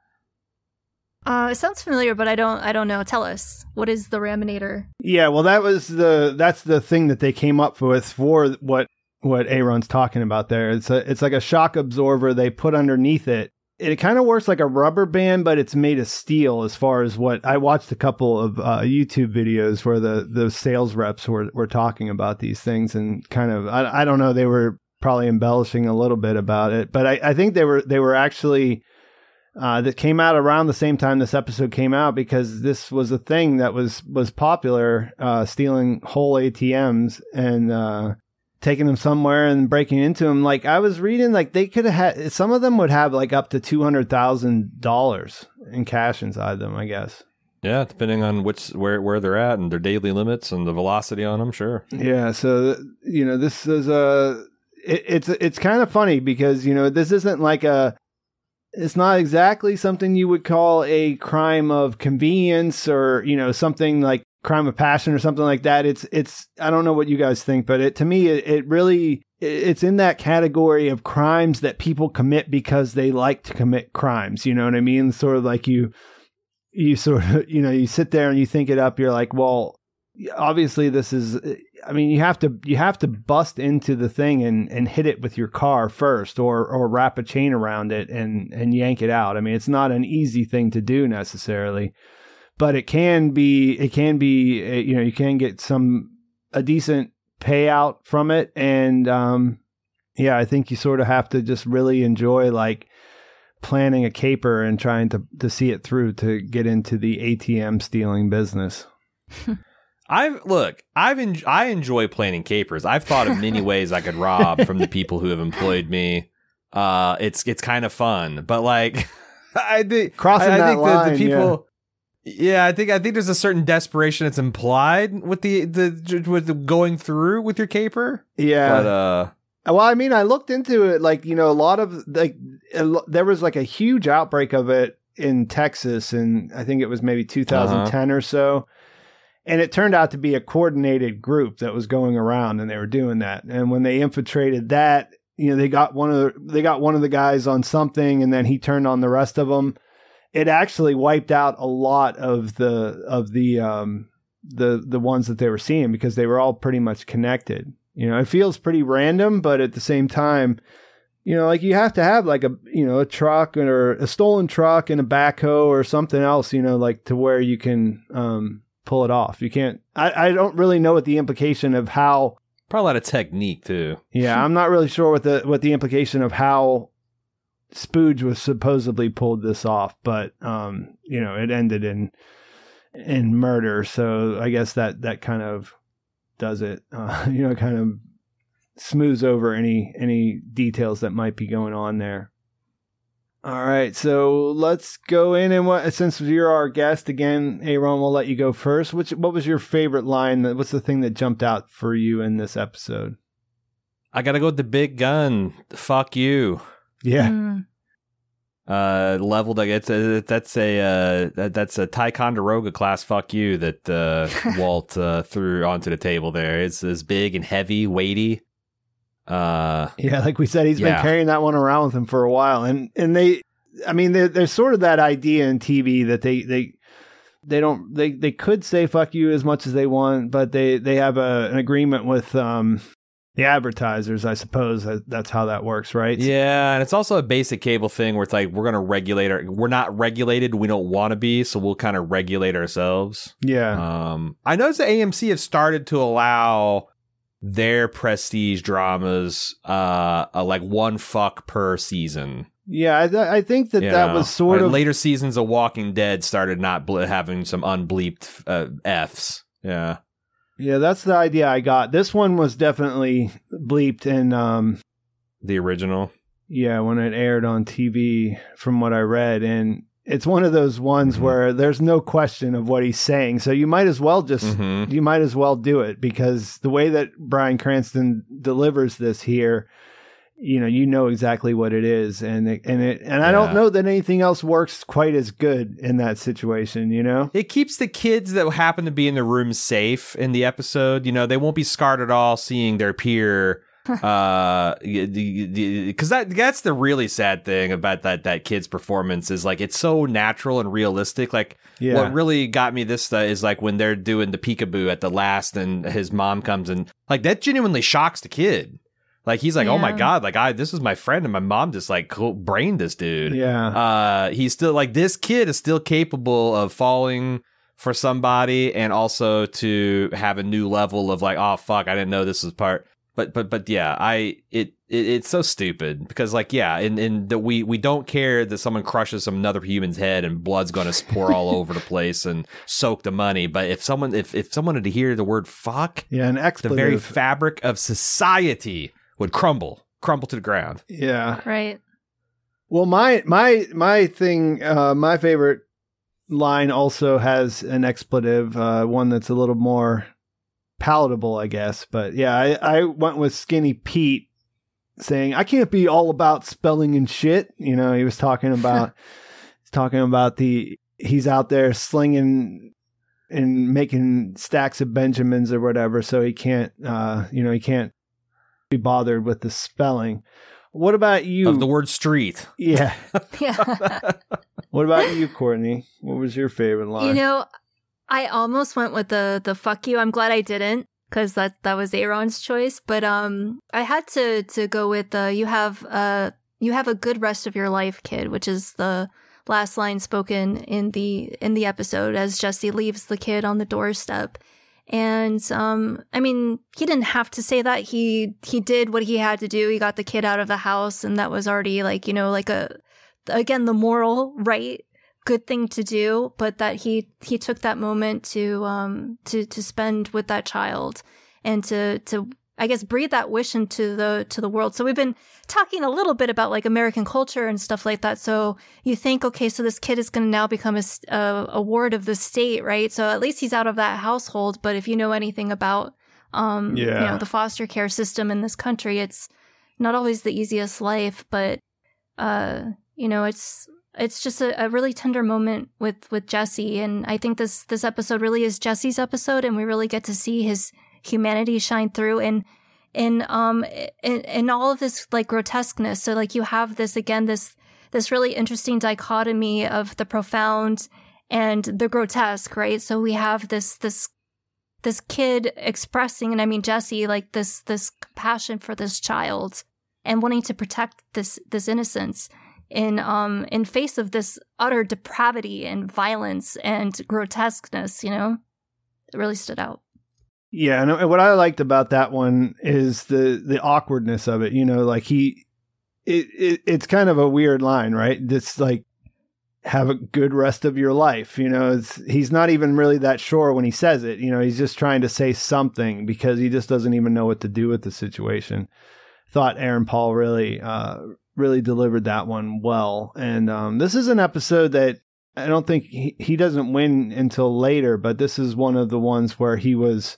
Uh, it sounds familiar, but I don't. I don't know. Tell us. What is the Raminator? Yeah, well, that was the that's the thing that they came up with for what what Aaron's talking about there. It's a it's like a shock absorber they put underneath it. It kind of works like a rubber band, but it's made of steel. As far as what I watched a couple of uh, YouTube videos where the the sales reps were were talking about these things and kind of I, I don't know they were probably embellishing a little bit about it, but I, I think they were they were actually uh, that came out around the same time this episode came out because this was a thing that was was popular, uh, stealing whole ATMs and uh, taking them somewhere and breaking into them. Like I was reading, like they could have had some of them would have like up to two hundred thousand dollars in cash inside them. I guess. Yeah, depending on which where where they're at and their daily limits and the velocity on them, sure. Yeah, so you know this is a it, it's it's kind of funny because you know this isn't like a it's not exactly something you would call a crime of convenience or you know something like crime of passion or something like that. It's it's i don't know what you guys think but it to me it, it really it's in that category of crimes that people commit because they like to commit crimes. You know what i mean? Sort of like you you sort of you know you sit there and you think it up. You're like well obviously this is i mean you have to you have to bust into the thing and and hit it with your car first or or wrap a chain around it and and yank it out. I mean it's not an easy thing to do necessarily but it can be it can be uh, you know you can get some a decent payout from it. And um yeah i think you sort of have to just really enjoy like planning a caper and trying to to see it through to get into the atm stealing business I've look, I've en- I enjoy planning capers. I've thought of many ways I could rob from the people who have employed me. Uh, it's it's kind of fun, but like I think Crossing I, I that think line, the, the people. Yeah. I think I think there's a certain desperation that's implied with the the with the going through with your caper. yeah But uh, Well, I mean, I looked into it. Like, you know, a lot of like there was like a huge outbreak of it in Texas, and I think it was maybe 2010 or so. And it turned out to be a coordinated group that was going around, and they were doing that. And when they infiltrated that, you know, they got one of the, they got one of the guys on something, and then he turned on the rest of them. It actually wiped out a lot of the of the um the the ones that they were seeing because they were all pretty much connected. You know, it feels pretty random, but at the same time, you know, like you have to have like a you know a truck or a stolen truck and a backhoe or something else, you know, like to where you can um, pull it off. You can't. I I don't really know what the implication of how. probably a lot of technique too. Yeah, I'm not really sure what the what the implication of how Spooge was supposedly pulled this off, but um, you know, it ended in in murder. So I guess that that kind of does it. Uh, you know, kind of smooths over any any details that might be going on there. All right, so let's go in and what since you're our guest again, Aaron, we'll let you go first. Which what was your favorite line? That what's the thing that jumped out for you in this episode? I gotta go with the big gun. Fuck you. Yeah, Mm. Uh, leveled. I guess uh, that's a uh, that, that's a Ticonderoga class. Fuck you that uh, Walt uh, threw onto the table there. It's is big and heavy, weighty. Uh, yeah. Like we said, he's been carrying that one around with him for a while, and and they, I mean, there's sort of that idea in TV that they they they don't they they could say fuck you as much as they want, but they they have a, an agreement with um the advertisers. I suppose that, that's how that works, right? yeah, and it's also a basic cable thing where it's like we're gonna regulate our. We're not regulated. We don't want to be, so we'll kind of regulate ourselves. yeah. Um, I noticed the AMC have started to allow their prestige dramas uh, uh like one fuck per season. Yeah, I, th- I think that you that know? was sort Or of later seasons of Walking Dead started not ble- having some unbleeped uh, f's. Yeah, yeah. That's the idea I got. This one was definitely bleeped, and um, the original. yeah, when it aired on TV, from what I read, and it's one of those ones Mhm. where there's no question of what he's saying, so you might as well just Mhm. you might as well do it because the way that Bryan Cranston delivers this here. You know, you know exactly what it is, and it, and it, and I don't know that anything else works quite as good in that situation. You know, It keeps the kids that happen to be in the room safe in the episode. You know, they won't be scarred at all seeing their peer uh, because that that's the really sad thing about that that kid's performance is like it's so natural and realistic. Like Yeah. what really got me this uh, is like when they're doing the peekaboo at the last, and his mom comes and like that genuinely shocks the kid. Like he's like, oh my god, like I this is my friend, and my mom just like cool- brained this dude. Yeah. Uh, he's still like this kid is still capable of falling for somebody and also to have a new level of like, oh fuck, I didn't know this was part. But but but yeah, I it, it it's so stupid because like yeah, in in the we we don't care that someone crushes some another human's head and blood's going to pour all over the place and soak the money. But if someone if if someone had to hear the word fuck, Yeah, an expletive. the very fabric of society would crumble, crumble to the ground. yeah. Right. Well, my my my thing, uh, my favorite line also has an expletive, uh, one that's a little more palatable, I guess. But yeah, I, I went with Skinny Pete saying, "I can't be all about spelling and shit." You know, he was talking about he's talking about the he's out there slinging and making stacks of Benjamins or whatever, so he can't, uh, you know, he can't be bothered with the spelling. What about you? Of the word street. yeah. Yeah. What about you, Courtney? What was your favorite line? You know, I almost went with the the fuck you. I'm glad I didn't because that that was Aaron's choice. But um, I had to to go with uh, you have uh you have a good rest of your life, kid, which is the last line spoken in the in the episode as Jesse leaves the kid on the doorstep. And um, I mean, he didn't have to say that. He he did what he had to do. He got the kid out of the house, and that was already like you know like a again the moral right good thing to do, but that he he took that moment to um to to spend with that child and to to I guess breathe that wish into the to the world. So we've been talking a little bit about like American culture and stuff like that. So you think, okay, so this kid is going to now become a a ward of the state, right? So at least he's out of that household. But if you know anything about um you Yeah. know the foster care system in this country, it's not always the easiest life, but uh you know it's it's just a, a really tender moment with with Jesse. And I think this this episode really is Jesse's episode and we really get to see his humanity shine through and in um in, in all of this like grotesqueness. So like you have this again this this really interesting dichotomy of the profound and the grotesque right? So we have this this this kid expressing and I mean Jesse like this this compassion for this child and wanting to protect this this innocence in um in face of this utter depravity and violence and grotesqueness you know it really stood out Yeah, and what I liked about that one is the the awkwardness of it. You know, like he, it, it it's kind of a weird line, right? This like have a good rest of your life. You know, he's not even really that sure when he says it. You know, he's just trying to say something because he just doesn't even know what to do with the situation. Thought Aaron Paul really, uh, really delivered that one well. And um, this is an episode that I don't think he, he doesn't win until later, but this is one of the ones where he was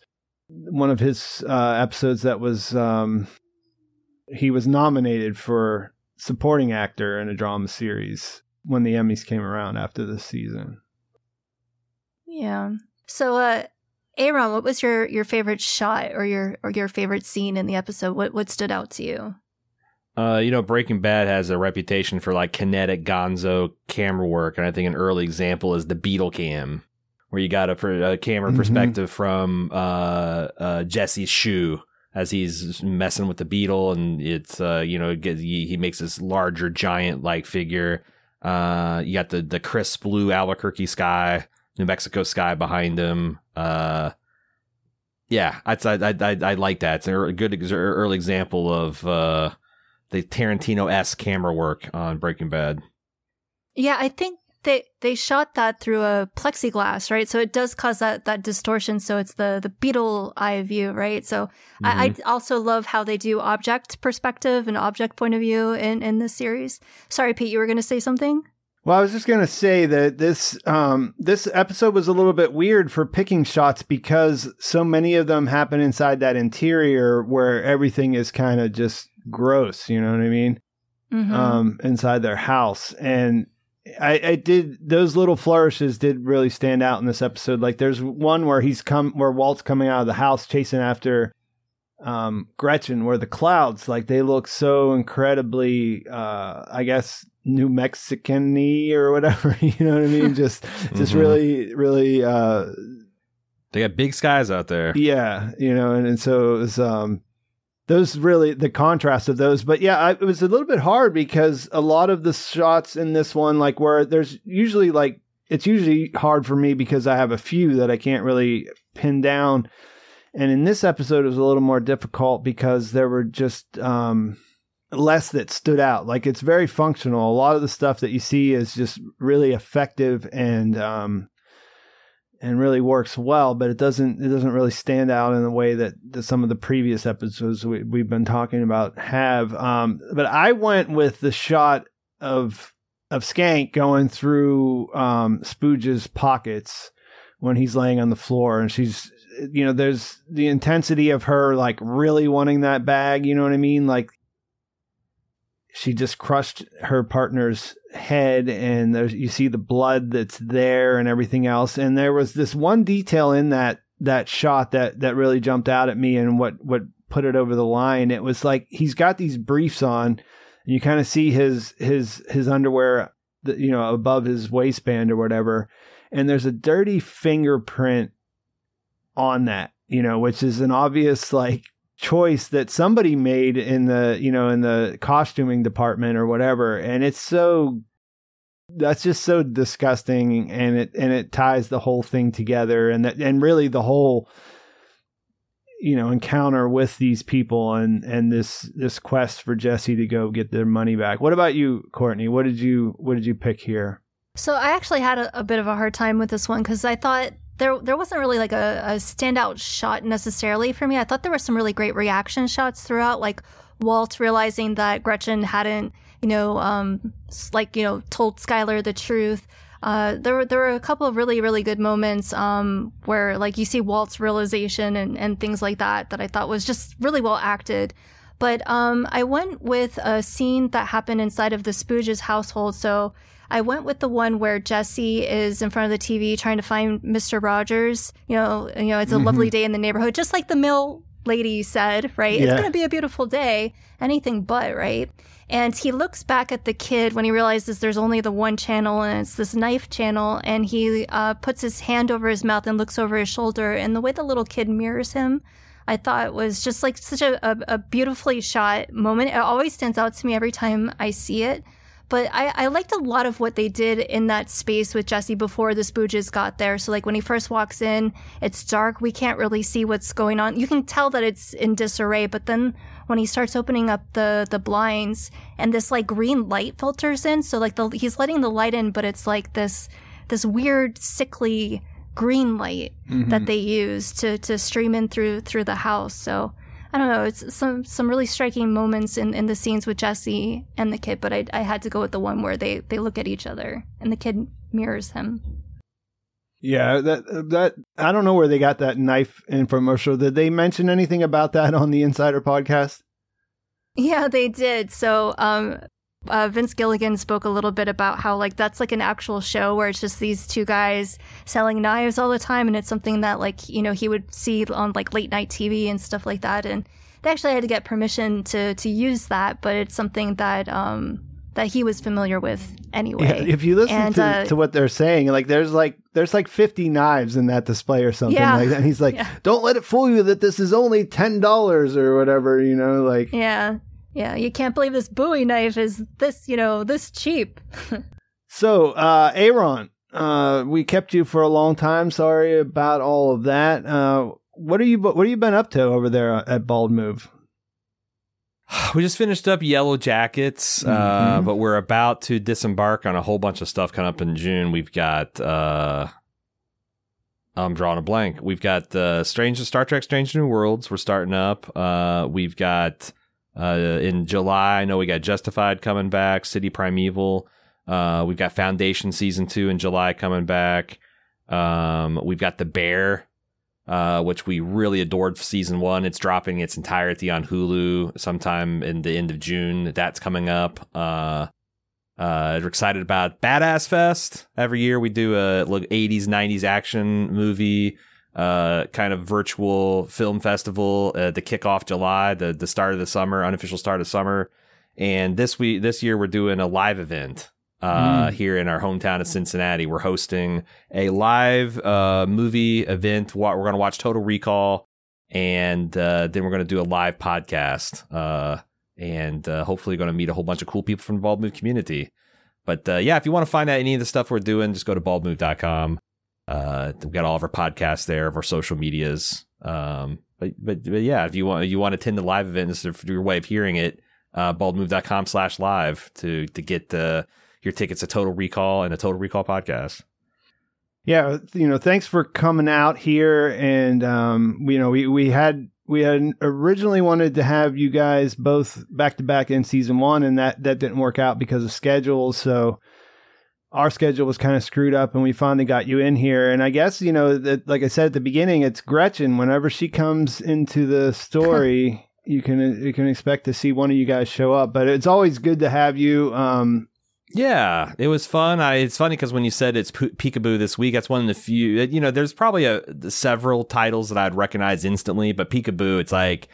one of his uh, episodes that was um, he was nominated for supporting actor in a drama series when the Emmys came around after this season. yeah so uh Aaron, what was your your favorite shot or your or your favorite scene in the episode what what stood out to you Uh, you know, Breaking Bad has a reputation for like kinetic gonzo camera work, and I think an early example is the Beetle Cam, where you got a, per- a camera Mhm. perspective from uh, uh, Jesse's shoe as he's messing with the beetle, and it's uh, you know, it gets, he, he makes this larger giant like figure. Uh, you got the the crisp blue Albuquerque sky, New Mexico sky behind him. Uh, yeah, I I I, I, I like that. It's a good ex- early example of. The Tarantino esque camera work on Breaking Bad. Yeah, I think they they shot that through a plexiglass, right? So it does cause that that distortion. So it's the the beetle eye view, right? So I, I also love how they do object perspective and object point of view in in this series. Sorry, Pete, you were going to say something. Well, I was just gonna say that this um, this episode was a little bit weird for picking shots because so many of them happen inside that interior where everything is kind of just gross. You know what I mean? Mhm. um, inside their house. And I, I did those little flourishes did really stand out in this episode. Like there's one where he's come where Walt's coming out of the house chasing after um, Gretchen, where the clouds like they look so incredibly, uh, I guess, New Mexican or whatever. you know what I mean? Just, just Mhm. really, really, uh, They got big skies out there. yeah, you know, and, and so it was, um, those really the contrast of those, but yeah, I, it was a little bit hard because a lot of the shots in this one, like where there's usually like it's usually hard for me because I have a few that I can't really pin down, and in this episode it was a little more difficult because there were just um, less that stood out. Like it's very functional. A lot of the stuff that you see is just really effective and um, and really works well, but it doesn't it doesn't really stand out in the way that, some of the previous episodes we, we've been talking about have. Um, but I went with the shot of of Skank going through um, Spooge's pockets when he's laying on the floor, and she's you know there's the intensity of her like really wanting that bag. You know what I mean? Like she just crushed her partner's head and there's you see the blood that's there and everything else. And there was this one detail in that that shot that that really jumped out at me and what what put it over the line. It was like he's got these briefs on and you kind of see his his his underwear you know above his waistband or whatever. And there's a dirty fingerprint on that you know which is an obvious like choice that somebody made in the you know in the costuming department or whatever. And it's so that's just so disgusting and it and it ties the whole thing together and that and really the whole you know encounter with these people and and this this quest for Jesse to go get their money back. What about you, Courtney? What did you what did you pick here? So I actually had a, a bit of a hard time with this one because I thought there there wasn't really like a, a standout shot necessarily for me. I thought there were some really great reaction shots throughout, like Walt realizing that Gretchen hadn't, you know, um, like you know, told Skyler the truth. Uh, there were there were a couple of really really good moments um, where like you see Walt's realization and and things like that that I thought was just really well acted. But um, I went with a scene that happened inside of the Spooge's household. So I went with the one where Jesse is in front of the TV trying to find Mr. Rogers. You know, you know, it's a lovely day in the neighborhood, just like the mill lady said, right? It's going to be a beautiful day, anything but, right? And he looks back at the kid when he realizes there's only the one channel and it's this knife channel. And he uh, puts his hand over his mouth and looks over his shoulder. And the way the little kid mirrors him, I thought was just like such a, a, a beautifully shot moment. It always stands out to me every time I see it. But I, I liked a lot of what they did in that space with Jesse before the Spooges got there. So, like, when he first walks in, it's dark. We can't really see what's going on. You can tell that it's in disarray. But then when he starts opening up the, the blinds and this, like, green light filters in. So, like, the, he's letting the light in, but it's like this, this weird, sickly green light that mm-hmm. they use to, to stream in through, through the house. So, I don't know. It's some some really striking moments in, in the scenes with Jesse and the kid, but I I had to go with the one where they they look at each other and the kid mirrors him. Yeah, that that I don't know where they got that knife infomercial. Did they mention anything about that on the Insider podcast? Yeah, they did. So, um, uh, Vince Gilligan spoke a little bit about how like that's like an actual show where it's just these two guys selling knives all the time, and it's something that like you know he would see on like late night TV and stuff like that. And they actually had to get permission to to use that, but it's something that um that he was familiar with anyway. Yeah, if you listen And, to, uh, to what they're saying, like there's like there's like 50 knives in that display or something Yeah. like that. And he's like, Yeah. "Don't let it fool you that this is only ten dollars or whatever." You know, like Yeah. Yeah. You can't believe this Bowie knife is this, you know, this cheap. So, uh, Aaron, uh, we kept you for a long time. Sorry about all of that. Uh, what are you? What have you been up to over there at Bald Move? We just finished up Yellowjackets, uh, Mhm. but we're about to disembark on a whole bunch of stuff coming up in June. We've got, uh, I'm drawing a blank. We've got uh, Strange Star Trek: Strange New Worlds. We're starting up. Uh, we've got uh, in July. I know we got Justified coming back. City Primeval. Uh, we've got Foundation season two in July coming back. Um, we've got The Bear uh, which we really adored for season one. It's dropping its entirety on Hulu sometime in the end of June. That's coming up. Uh, uh, we're excited about Badass Fest. Every year we do a look 80s, 90s action movie uh, kind of virtual film festival uh, to kick off July, the the start of the summer, unofficial start of summer. And this week, this year, we're doing a live event uh, Mm. here in our hometown of Cincinnati. We're hosting a live uh, movie event. We're going to watch Total Recall, and uh, then we're going to do a live podcast. Uh, and uh, hopefully, going to meet a whole bunch of cool people from the Bald Move community. But uh, yeah, if you want to find out any of the stuff we're doing, just go to baldmove.com. Uh, we've got all of our podcasts there, of our social medias. Um, but, but but yeah, if you want you want to attend the live event, this is your way of hearing it. Uh, baldmove.com slash live to to get the your tickets to Total Recall and the Total Recall podcast. Yeah, you know, thanks for coming out here. And um, you know, we we had we had originally wanted to have you guys both back to back in season one, and that that didn't work out because of schedules. So our schedule was kind of screwed up, and we finally got you in here. And I guess you know that, like I said at the beginning, it's Gretchen. Whenever she comes into the story. You can you can expect to see one of you guys show up, but it's always good to have you. Um, Yeah, it was fun. I, it's funny because when you said it's P- Peekaboo this week, that's one of the few. You know, there's probably a several titles that I'd recognize instantly, but Peekaboo, it's like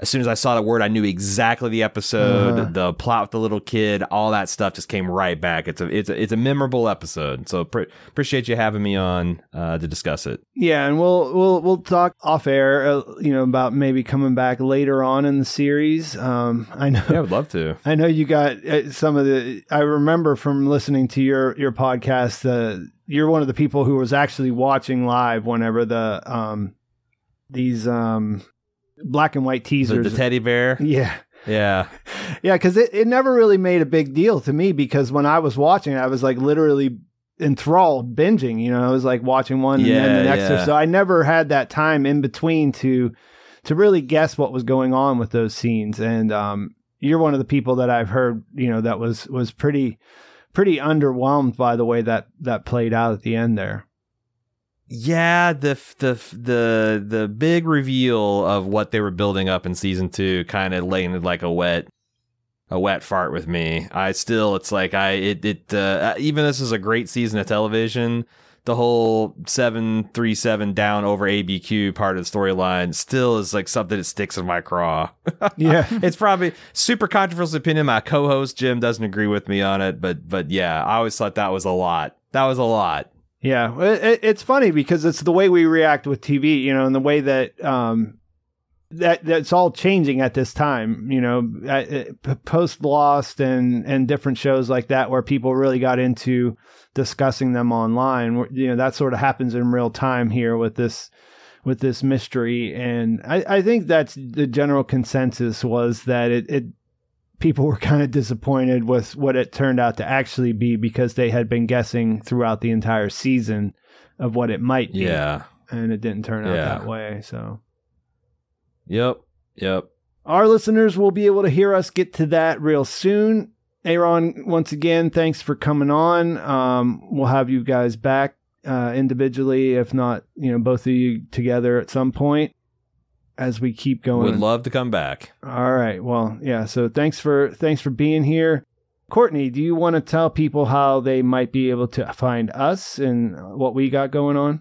as soon as I saw the word, I knew exactly the episode, Uh-huh. the plot with the little kid, all that stuff just came right back. It's a it's a, it's a memorable episode. So pre- appreciate you having me on uh, to discuss it. Yeah, and we'll we'll we'll talk off air, uh, you know, about maybe coming back later on in the series. Um, I know, Yeah, I would love to. I know you got uh, some of the. I remember from listening to your your podcast, uh, you're one of the people who was actually watching live whenever the um these um black and white The, teasers. the teddy bear. yeah, Yeah. yeah, because it, it never really made a big deal to me because when I was watching, it, I was like literally enthralled, binging. You know, I was like watching one and then the next. yeah. So I never had that time in between to to really guess what was going on with those scenes. And um, you're one of the people that I've heard, you know, that was was pretty pretty underwhelmed by the way that that played out at the end there. Yeah, the the the the big reveal of what they were building up in season two kind of landed like a wet a wet fart with me. I still, it's like I it it uh, even this is a great season of television. The whole seven three seven down over ABQ part of the storyline still is like something that sticks in my craw. Yeah. it's probably super controversial opinion. My co-host Jim doesn't agree with me on it, but but yeah, I always thought that was a lot. That was a lot. Yeah, it, it's funny because it's the way we react with TV, you know, and the way that um, that that's all changing at this time, you know, post Lost and and different shows like that where people really got into discussing them online. You know, that sort of happens in real time here with this with this mystery, and I, I think that's the general consensus was that it, it people were kind of disappointed with what it turned out to actually be because they had been guessing throughout the entire season of what it might be. Yeah. And it didn't turn out Yeah. that way. So Yep. Yep. our listeners will be able to hear us get to that real soon. Aaron, once again, thanks for coming on. Um, we'll have you guys back uh, individually, if not, you know, both of you together at some point as we keep going. Would love to come back. All right. Well, yeah. So thanks for thanks for being here. Courtney, do you want to tell people how they might be able to find us and what we got going on?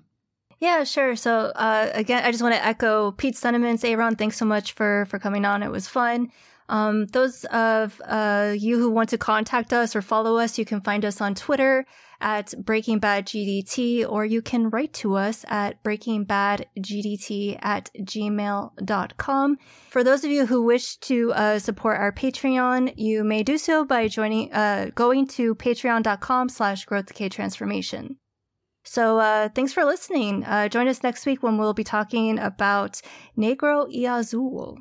Yeah, sure. So uh, again, I just want to echo Pete's sentiments. Aaron, thanks so much for for coming on. It was fun. Um, those of uh, you who want to contact us or follow us, you can find us on Twitter at Breaking Bad GDT, or you can write to us at breakingbadgdt at gmail.com. For those of you who wish to uh, support our Patreon, you may do so by joining, uh, going to patreon.com slash growth decay transformation. So uh, thanks for listening. Uh, join us next week when we'll be talking about Negro y Azul.